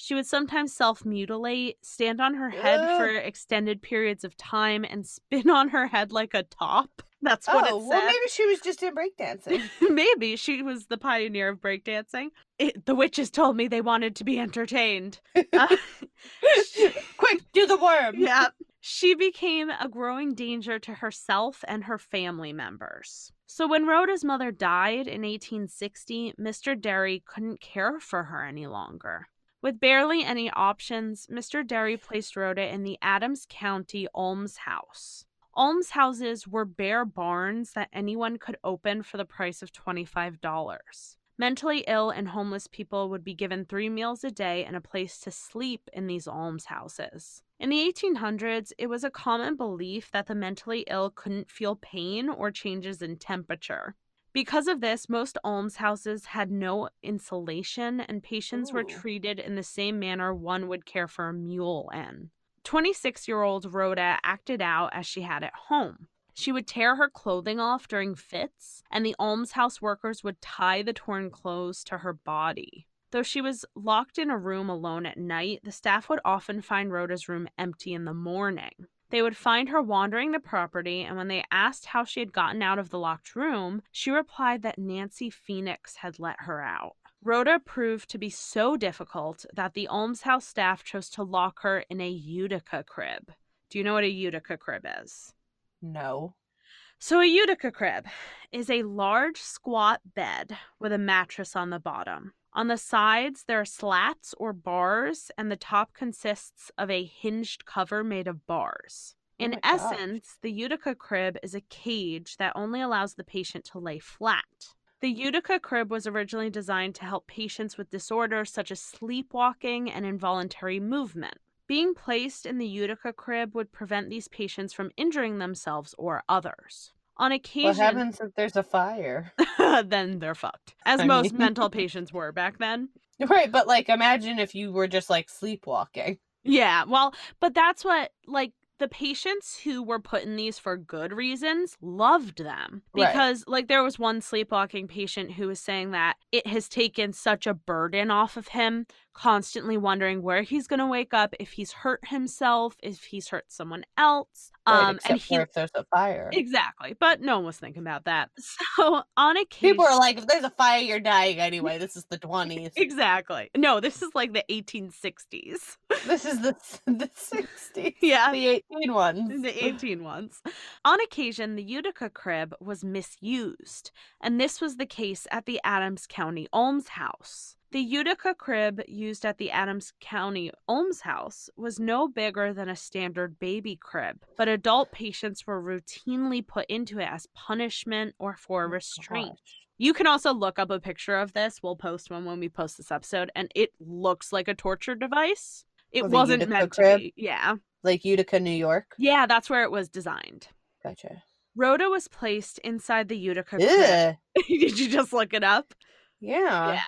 She would sometimes self mutilate, stand on her head Ugh. for extended periods of time, and spin on her head like a top. That's what oh, it said. well, maybe she was just in breakdancing. Maybe she was the pioneer of breakdancing. It, the witches told me they wanted to be entertained. Uh, Quick, do the worm. yeah. She became a growing danger to herself and her family members. So when Rhoda's mother died in 1860, Mr. Derry couldn't care for her any longer. With barely any options, Mr. Derry placed Rhoda in the Adams County almshouse. Almshouses were bare barns that anyone could open for the price of $25. Mentally ill and homeless people would be given three meals a day and a place to sleep in these almshouses. In the 1800s, it was a common belief that the mentally ill couldn't feel pain or changes in temperature. Because of this, most almshouses had no insulation, and patients were oh. treated in the same manner one would care for a mule in. 26 year old Rhoda acted out as she had at home. She would tear her clothing off during fits, and the almshouse workers would tie the torn clothes to her body. Though she was locked in a room alone at night, the staff would often find Rhoda's room empty in the morning. They would find her wandering the property, and when they asked how she had gotten out of the locked room, she replied that Nancy Phoenix had let her out. Rhoda proved to be so difficult that the almshouse staff chose to lock her in a Utica crib. Do you know what a Utica crib is? No. So, a Utica crib is a large squat bed with a mattress on the bottom. On the sides, there are slats or bars, and the top consists of a hinged cover made of bars. Oh In gosh. essence, the Utica crib is a cage that only allows the patient to lay flat. The Utica crib was originally designed to help patients with disorders such as sleepwalking and involuntary movement. Being placed in the Utica crib would prevent these patients from injuring themselves or others. On What occasion, happens if there's a fire? then they're fucked. As I most mean- mental patients were back then. Right, but like imagine if you were just like sleepwalking. Yeah, well, but that's what like the patients who were put in these for good reasons loved them Right. because like there was one sleepwalking patient who was saying that it has taken such a burden off of him constantly wondering where he's going to wake up if he's hurt himself if he's hurt someone else Right, um and he if there's a fire. exactly but no one was thinking about that so on occasion People are like, if there's a fire, you're dying anyway. This is the 20s. exactly no this is like the 1860s this is the the 60s. Yeah. The 18 ones. the 18 ones. On occasion, the Utica crib was misused, and this was the case at the Adams County Almshouse. The Utica crib used at the Adams County Almshouse was no bigger than a standard baby crib, but adult patients were routinely put into it as punishment or for Oh, restraint. gosh. You can also look up a picture of this. We'll post one when we post this episode, and it looks like a torture device. It Oh, wasn't Utica meant crib? to be. Yeah. Like Utica, New York. Yeah, that's where it was designed. Gotcha. Rhoda was placed inside the Utica crib. Did you just look it up? Yeah.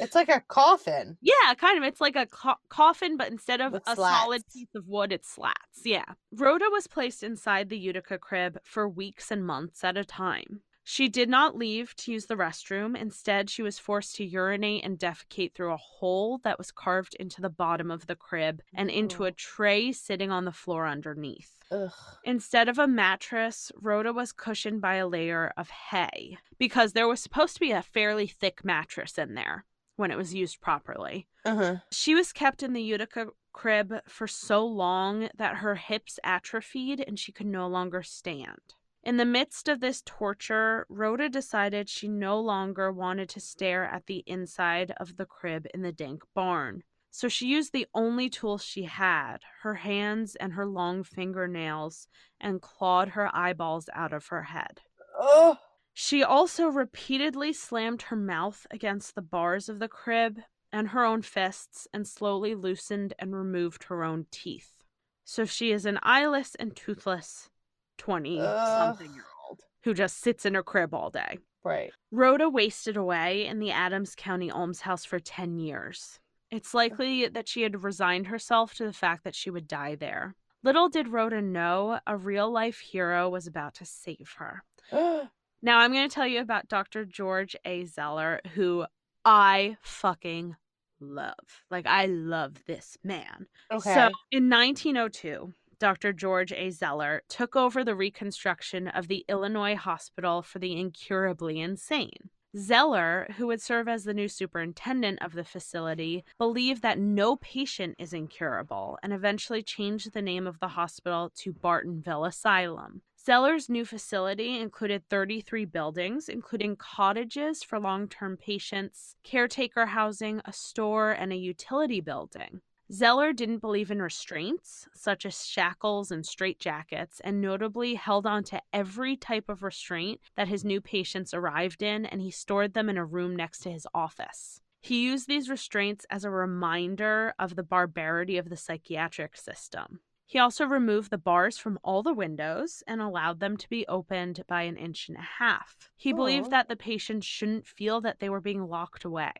It's like a coffin. Yeah, kind of. It's like a co- coffin, but instead of With a solid piece of wood, it's slats. Yeah. Rhoda was placed inside the Utica crib for weeks and months at a time. She did not leave to use the restroom. Instead, she was forced to urinate and defecate through a hole that was carved into the bottom of the crib and into a tray sitting on the floor underneath. Ugh. Instead of a mattress, Rhoda was cushioned by a layer of hay because there was supposed to be a fairly thick mattress in there when it was used properly. Uh huh. She was kept in the Utica crib for so long that her hips atrophied and she could no longer stand. In the midst of this torture, Rhoda decided she no longer wanted to stare at the inside of the crib in the dank barn. So she used the only tools she had her hands and her long fingernails and clawed her eyeballs out of her head. Oh. She also repeatedly slammed her mouth against the bars of the crib and her own fists and slowly loosened and removed her own teeth. So she is an eyeless and toothless 20 something year old who just sits in her crib all day. Right. Rhoda wasted away in the Adams County almshouse for 10 years. It's likely that she had resigned herself to the fact that she would die there. Little did Rhoda know a real life hero was about to save her. Now I'm going to tell you about Dr. George A. Zeller, who I fucking love. Like, I love this man. okay. So in 1902, Dr. George A. Zeller took over the reconstruction of the Illinois Hospital for the Incurably Insane. Zeller, who would serve as the new superintendent of the facility, believed that no patient is incurable and eventually changed the name of the hospital to Bartonville Asylum. Zeller's new facility included 33 buildings, including cottages for long term patients, caretaker housing, a store, and a utility building. Zeller didn't believe in restraints, such as shackles and straitjackets, and notably held on to every type of restraint that his new patients arrived in, and he stored them in a room next to his office. He used these restraints as a reminder of the barbarity of the psychiatric system. He also removed the bars from all the windows and allowed them to be opened by an inch and a half. He Aw. believed that the patients shouldn't feel that they were being locked away.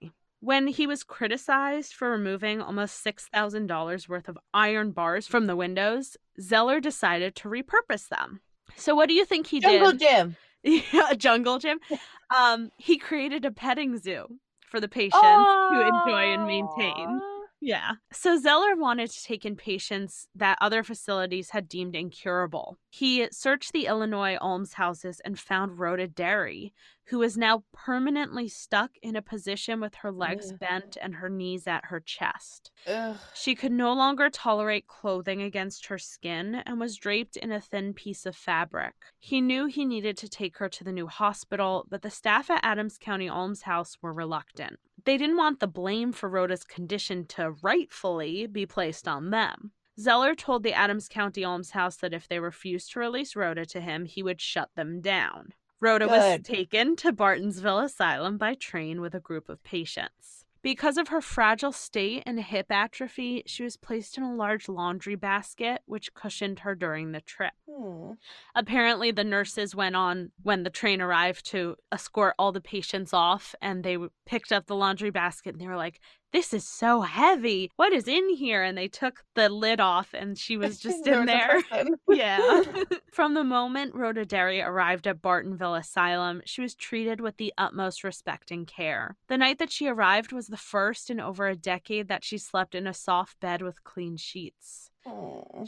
When he was criticized for removing almost $6,000 worth of iron bars from the windows, Zeller decided to repurpose them. So, what do you think he Jungle did? Jungle gym. yeah, a jungle gym. Um, he created a petting zoo for the patients to enjoy and maintain. Yeah. So Zeller wanted to take in patients that other facilities had deemed incurable. He searched the Illinois almshouses and found Rhoda Derry, who is now permanently stuck in a position with her legs Ugh. bent and her knees at her chest. Ugh. She could no longer tolerate clothing against her skin and was draped in a thin piece of fabric. He knew he needed to take her to the new hospital, but the staff at Adams County Almshouse were reluctant. They didn't want the blame for Rhoda's condition to rightfully be placed on them. Zeller told the Adams County Almshouse that if they refused to release Rhoda to him, he would shut them down. Rhoda was taken to Bartonville Asylum by train with a group of patients. Because of her fragile state and hip atrophy, she was placed in a large laundry basket, which cushioned her during the trip. Hmm. Apparently, the nurses went on when the train arrived to escort all the patients off, and they picked up the laundry basket and they were like, This is so heavy. What is in here? And they took the lid off, and she was just in there. Yeah. From the moment Rhoda Derry arrived at Bartonville Asylum, she was treated with the utmost respect and care. The night that she arrived was the first in over a decade that she slept in a soft bed with clean sheets.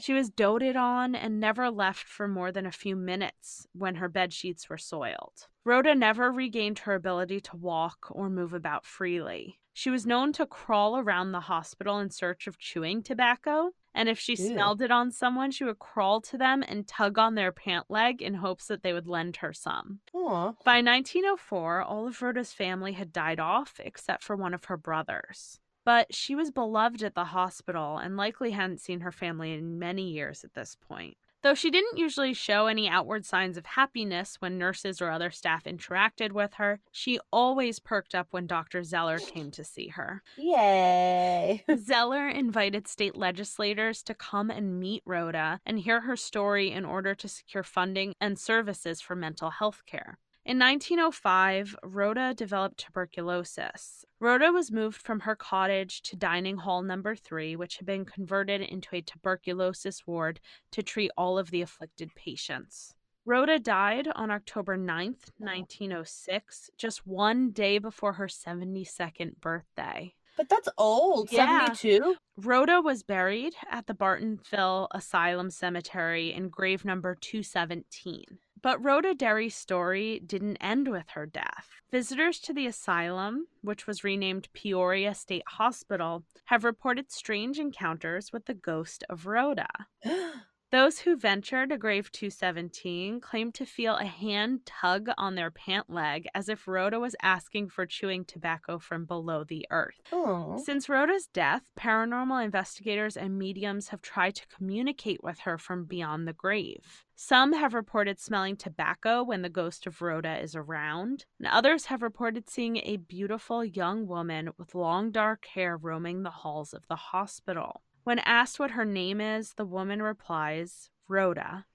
She was doted on and never left for more than a few minutes when her bed sheets were soiled. Rhoda never regained her ability to walk or move about freely. She was known to crawl around the hospital in search of chewing tobacco, and if she Ew. smelled it on someone, she would crawl to them and tug on their pant leg in hopes that they would lend her some. Aw. By 1904, all of Rhoda's family had died off except for one of her brothers. But she was beloved at the hospital and likely hadn't seen her family in many years at this point. Though she didn't usually show any outward signs of happiness when nurses or other staff interacted with her, she always perked up when Dr. Zeller came to see her. Yay. Zeller invited state legislators to come and meet Rhoda and hear her story in order to secure funding and services for mental health care. In 1905, Rhoda developed tuberculosis. Rhoda was moved from her cottage to dining hall number three, which had been converted into a tuberculosis ward to treat all of the afflicted patients. Rhoda died on October 9th, 1906, just one day before her 72nd birthday. But that's old. Yeah. 72? Rhoda was buried at the Bartonville Asylum Cemetery in grave number 217. But Rhoda Derry's story didn't end with her death. Visitors to the asylum, which was renamed Peoria State Hospital, have reported strange encounters with the ghost of Rhoda. Those who ventured to Grave 217 claimed to feel a hand tug on their pant leg as if Rhoda was asking for chewing tobacco from below the earth. Oh. Since Rhoda's death, paranormal investigators and mediums have tried to communicate with her from beyond the grave. Some have reported smelling tobacco when the ghost of Rhoda is around, and others have reported seeing a beautiful young woman with long dark hair roaming the halls of the hospital. When asked what her name is, the woman replies, Rhoda.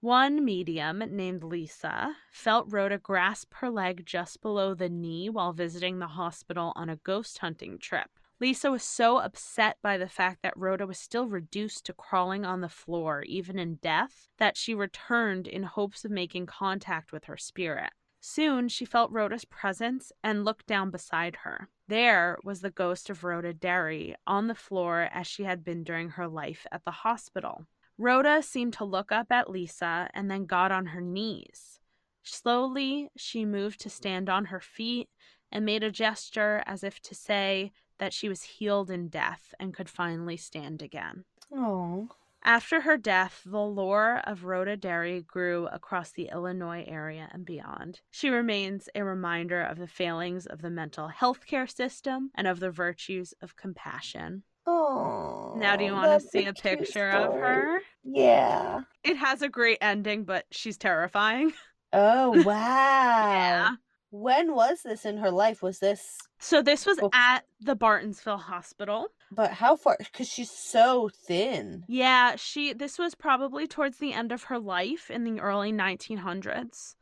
One medium named Lisa felt Rhoda grasp her leg just below the knee while visiting the hospital on a ghost hunting trip. Lisa was so upset by the fact that Rhoda was still reduced to crawling on the floor, even in death, that she returned in hopes of making contact with her spirit. Soon she felt Rhoda's presence and looked down beside her. There was the ghost of Rhoda Derry on the floor as she had been during her life at the hospital. Rhoda seemed to look up at Lisa and then got on her knees. Slowly, she moved to stand on her feet and made a gesture as if to say that she was healed in death and could finally stand again. Oh. After her death, the lore of Rhoda Derry grew across the Illinois area and beyond. She remains a reminder of the failings of the mental health care system and of the virtues of compassion. Oh. Now, do you want to see a picture of her? Yeah. It has a great ending, but she's terrifying. Oh, wow. Yeah. When was this in her life? Was this, So, this was at the Bartonville Hospital. but how far? Because she's so thin. Yeah, she this was probably towards the end of her life in the early 1900s.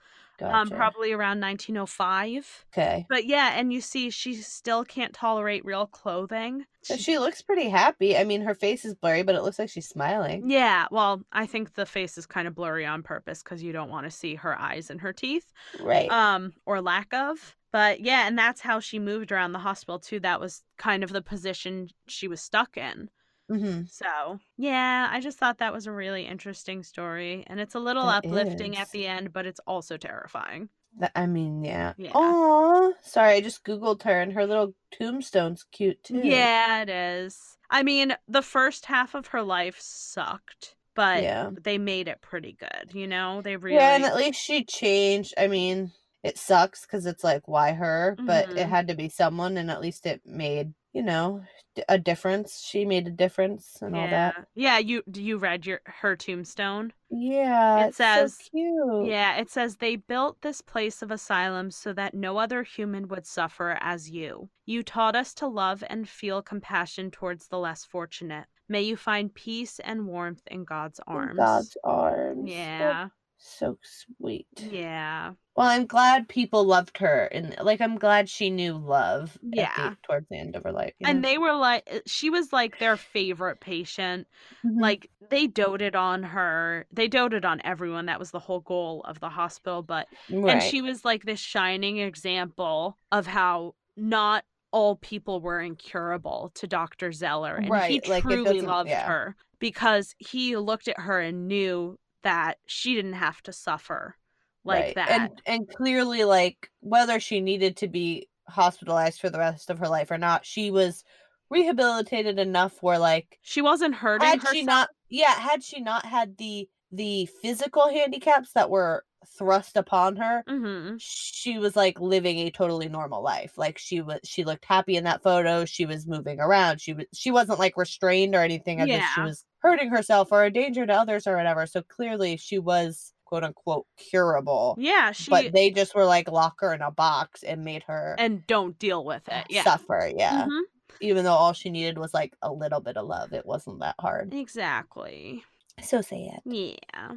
Um probably around 1905. Okay. But yeah, and you see she still can't tolerate real clothing. So she looks pretty happy. I mean, her face is blurry, but it looks like she's smiling. Yeah, well, I think the face is kind of blurry on purpose cuz you don't want to see her eyes and her teeth. Right. Um or lack of. But yeah, and that's how she moved around the hospital too. That was kind of the position she was stuck in. Mm-hmm. So, yeah, I just thought that was a really interesting story. And it's a little That uplifting is. at the end, but it's also terrifying. That, I mean, yeah. Yeah. Oh, sorry. I just Googled her and her little tombstone's cute too. Yeah, it is. I mean, the first half of her life sucked, but Yeah. they made it pretty good. You know, they really. Yeah, and at least she changed. I mean, it sucks because it's like, why her? But it Mhm. had to be someone, and at least it made, you know, a difference. She made a difference and all that. Yeah, you you read your her tombstone? Yeah, It says- so cute. Yeah, it says they built this place of asylum so that no other human would suffer as you. You taught us to love and feel compassion towards the less fortunate. May you find peace and warmth in God's In arms. God's arms. That's Yeah. So sweet. Yeah. Well, I'm glad people loved her, and like I'm glad she knew love. at the- Yeah. towards the end of her life. And know? they were like uh, she was like their favorite patient. Mhm. Like they doted on her. They doted on everyone. That was the whole goal of the hospital, but and she was like this shining example of how not all people were incurable to Dr. Zeller. And he Right, like, truly loved yeah. her because he looked at her and knew that she didn't have to suffer like Right. that. And and clearly like whether she needed to be hospitalized for the rest of her life or not, she was rehabilitated enough where like she wasn't hurting had herself. she not yeah, had she not had the the physical handicaps that were thrust upon her, hmm she was like living a totally normal life. Like she was she looked happy in that photo, she was moving around. She was she wasn't like restrained or anything if she was hurting herself or a danger to others or whatever. So clearly she was quote unquote curable. Yeah, she But they just were like lock her in a box and made her and don't deal with it. Yeah. suffer. Yeah. Mhm. Even though all she needed was like a little bit of love. It wasn't that hard. Exactly. So sad. Yeah.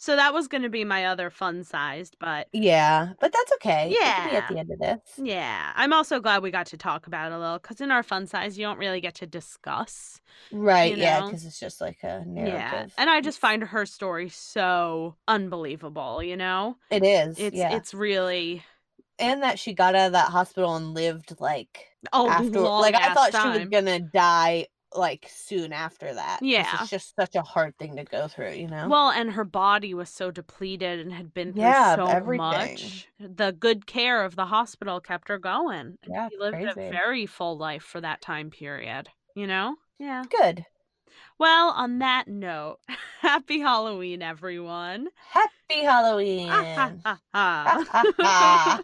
So that was going to be my other fun sized, but Yeah. But that's okay. Yeah. at the end of this. yeah, I'm also glad we got to talk about it a little because in our fun size, you don't really get to discuss. Right. You Yeah. Because it's just like a narrative. Yeah. And I just find her story so unbelievable, you know? it is. It's yeah. it's really and that she got out of that hospital and lived like a after like I thought she was gonna die like soon after that. Yeah. It's just such a hard thing to go through, you know? Well, and her body was so depleted and had been through Yeah, so everything. much. The good care of the hospital kept her going. Yeah, she lived a very full life for that time period. You know? Yeah. Good. Well, on that note, happy Halloween, everyone. Happy Halloween. Ha, ha, ha. ha.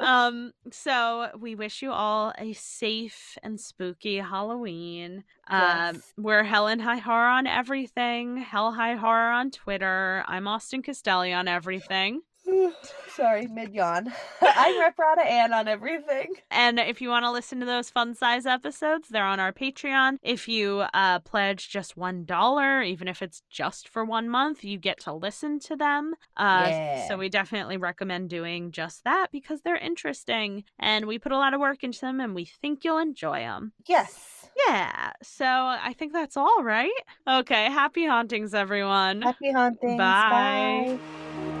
um, so we wish you all a safe and spooky Halloween. Um, Yes. we're Helen High Horror on everything, Hell High Horror on Twitter. I'm Austin Castelli on everything. Sorry, mid yawn. I'm Reprada Ann on everything. And if you want to listen to those fun size episodes, they're on our Patreon. If you uh, pledge just one dollar, even if it's just for one month, you get to listen to them. Uh, Yeah. So we definitely recommend doing just that because they're interesting, and we put a lot of work into them, and we think you'll enjoy them. Yes. Yeah. So I think that's all, right? Okay. Happy hauntings, everyone. Happy hauntings. Bye. Bye.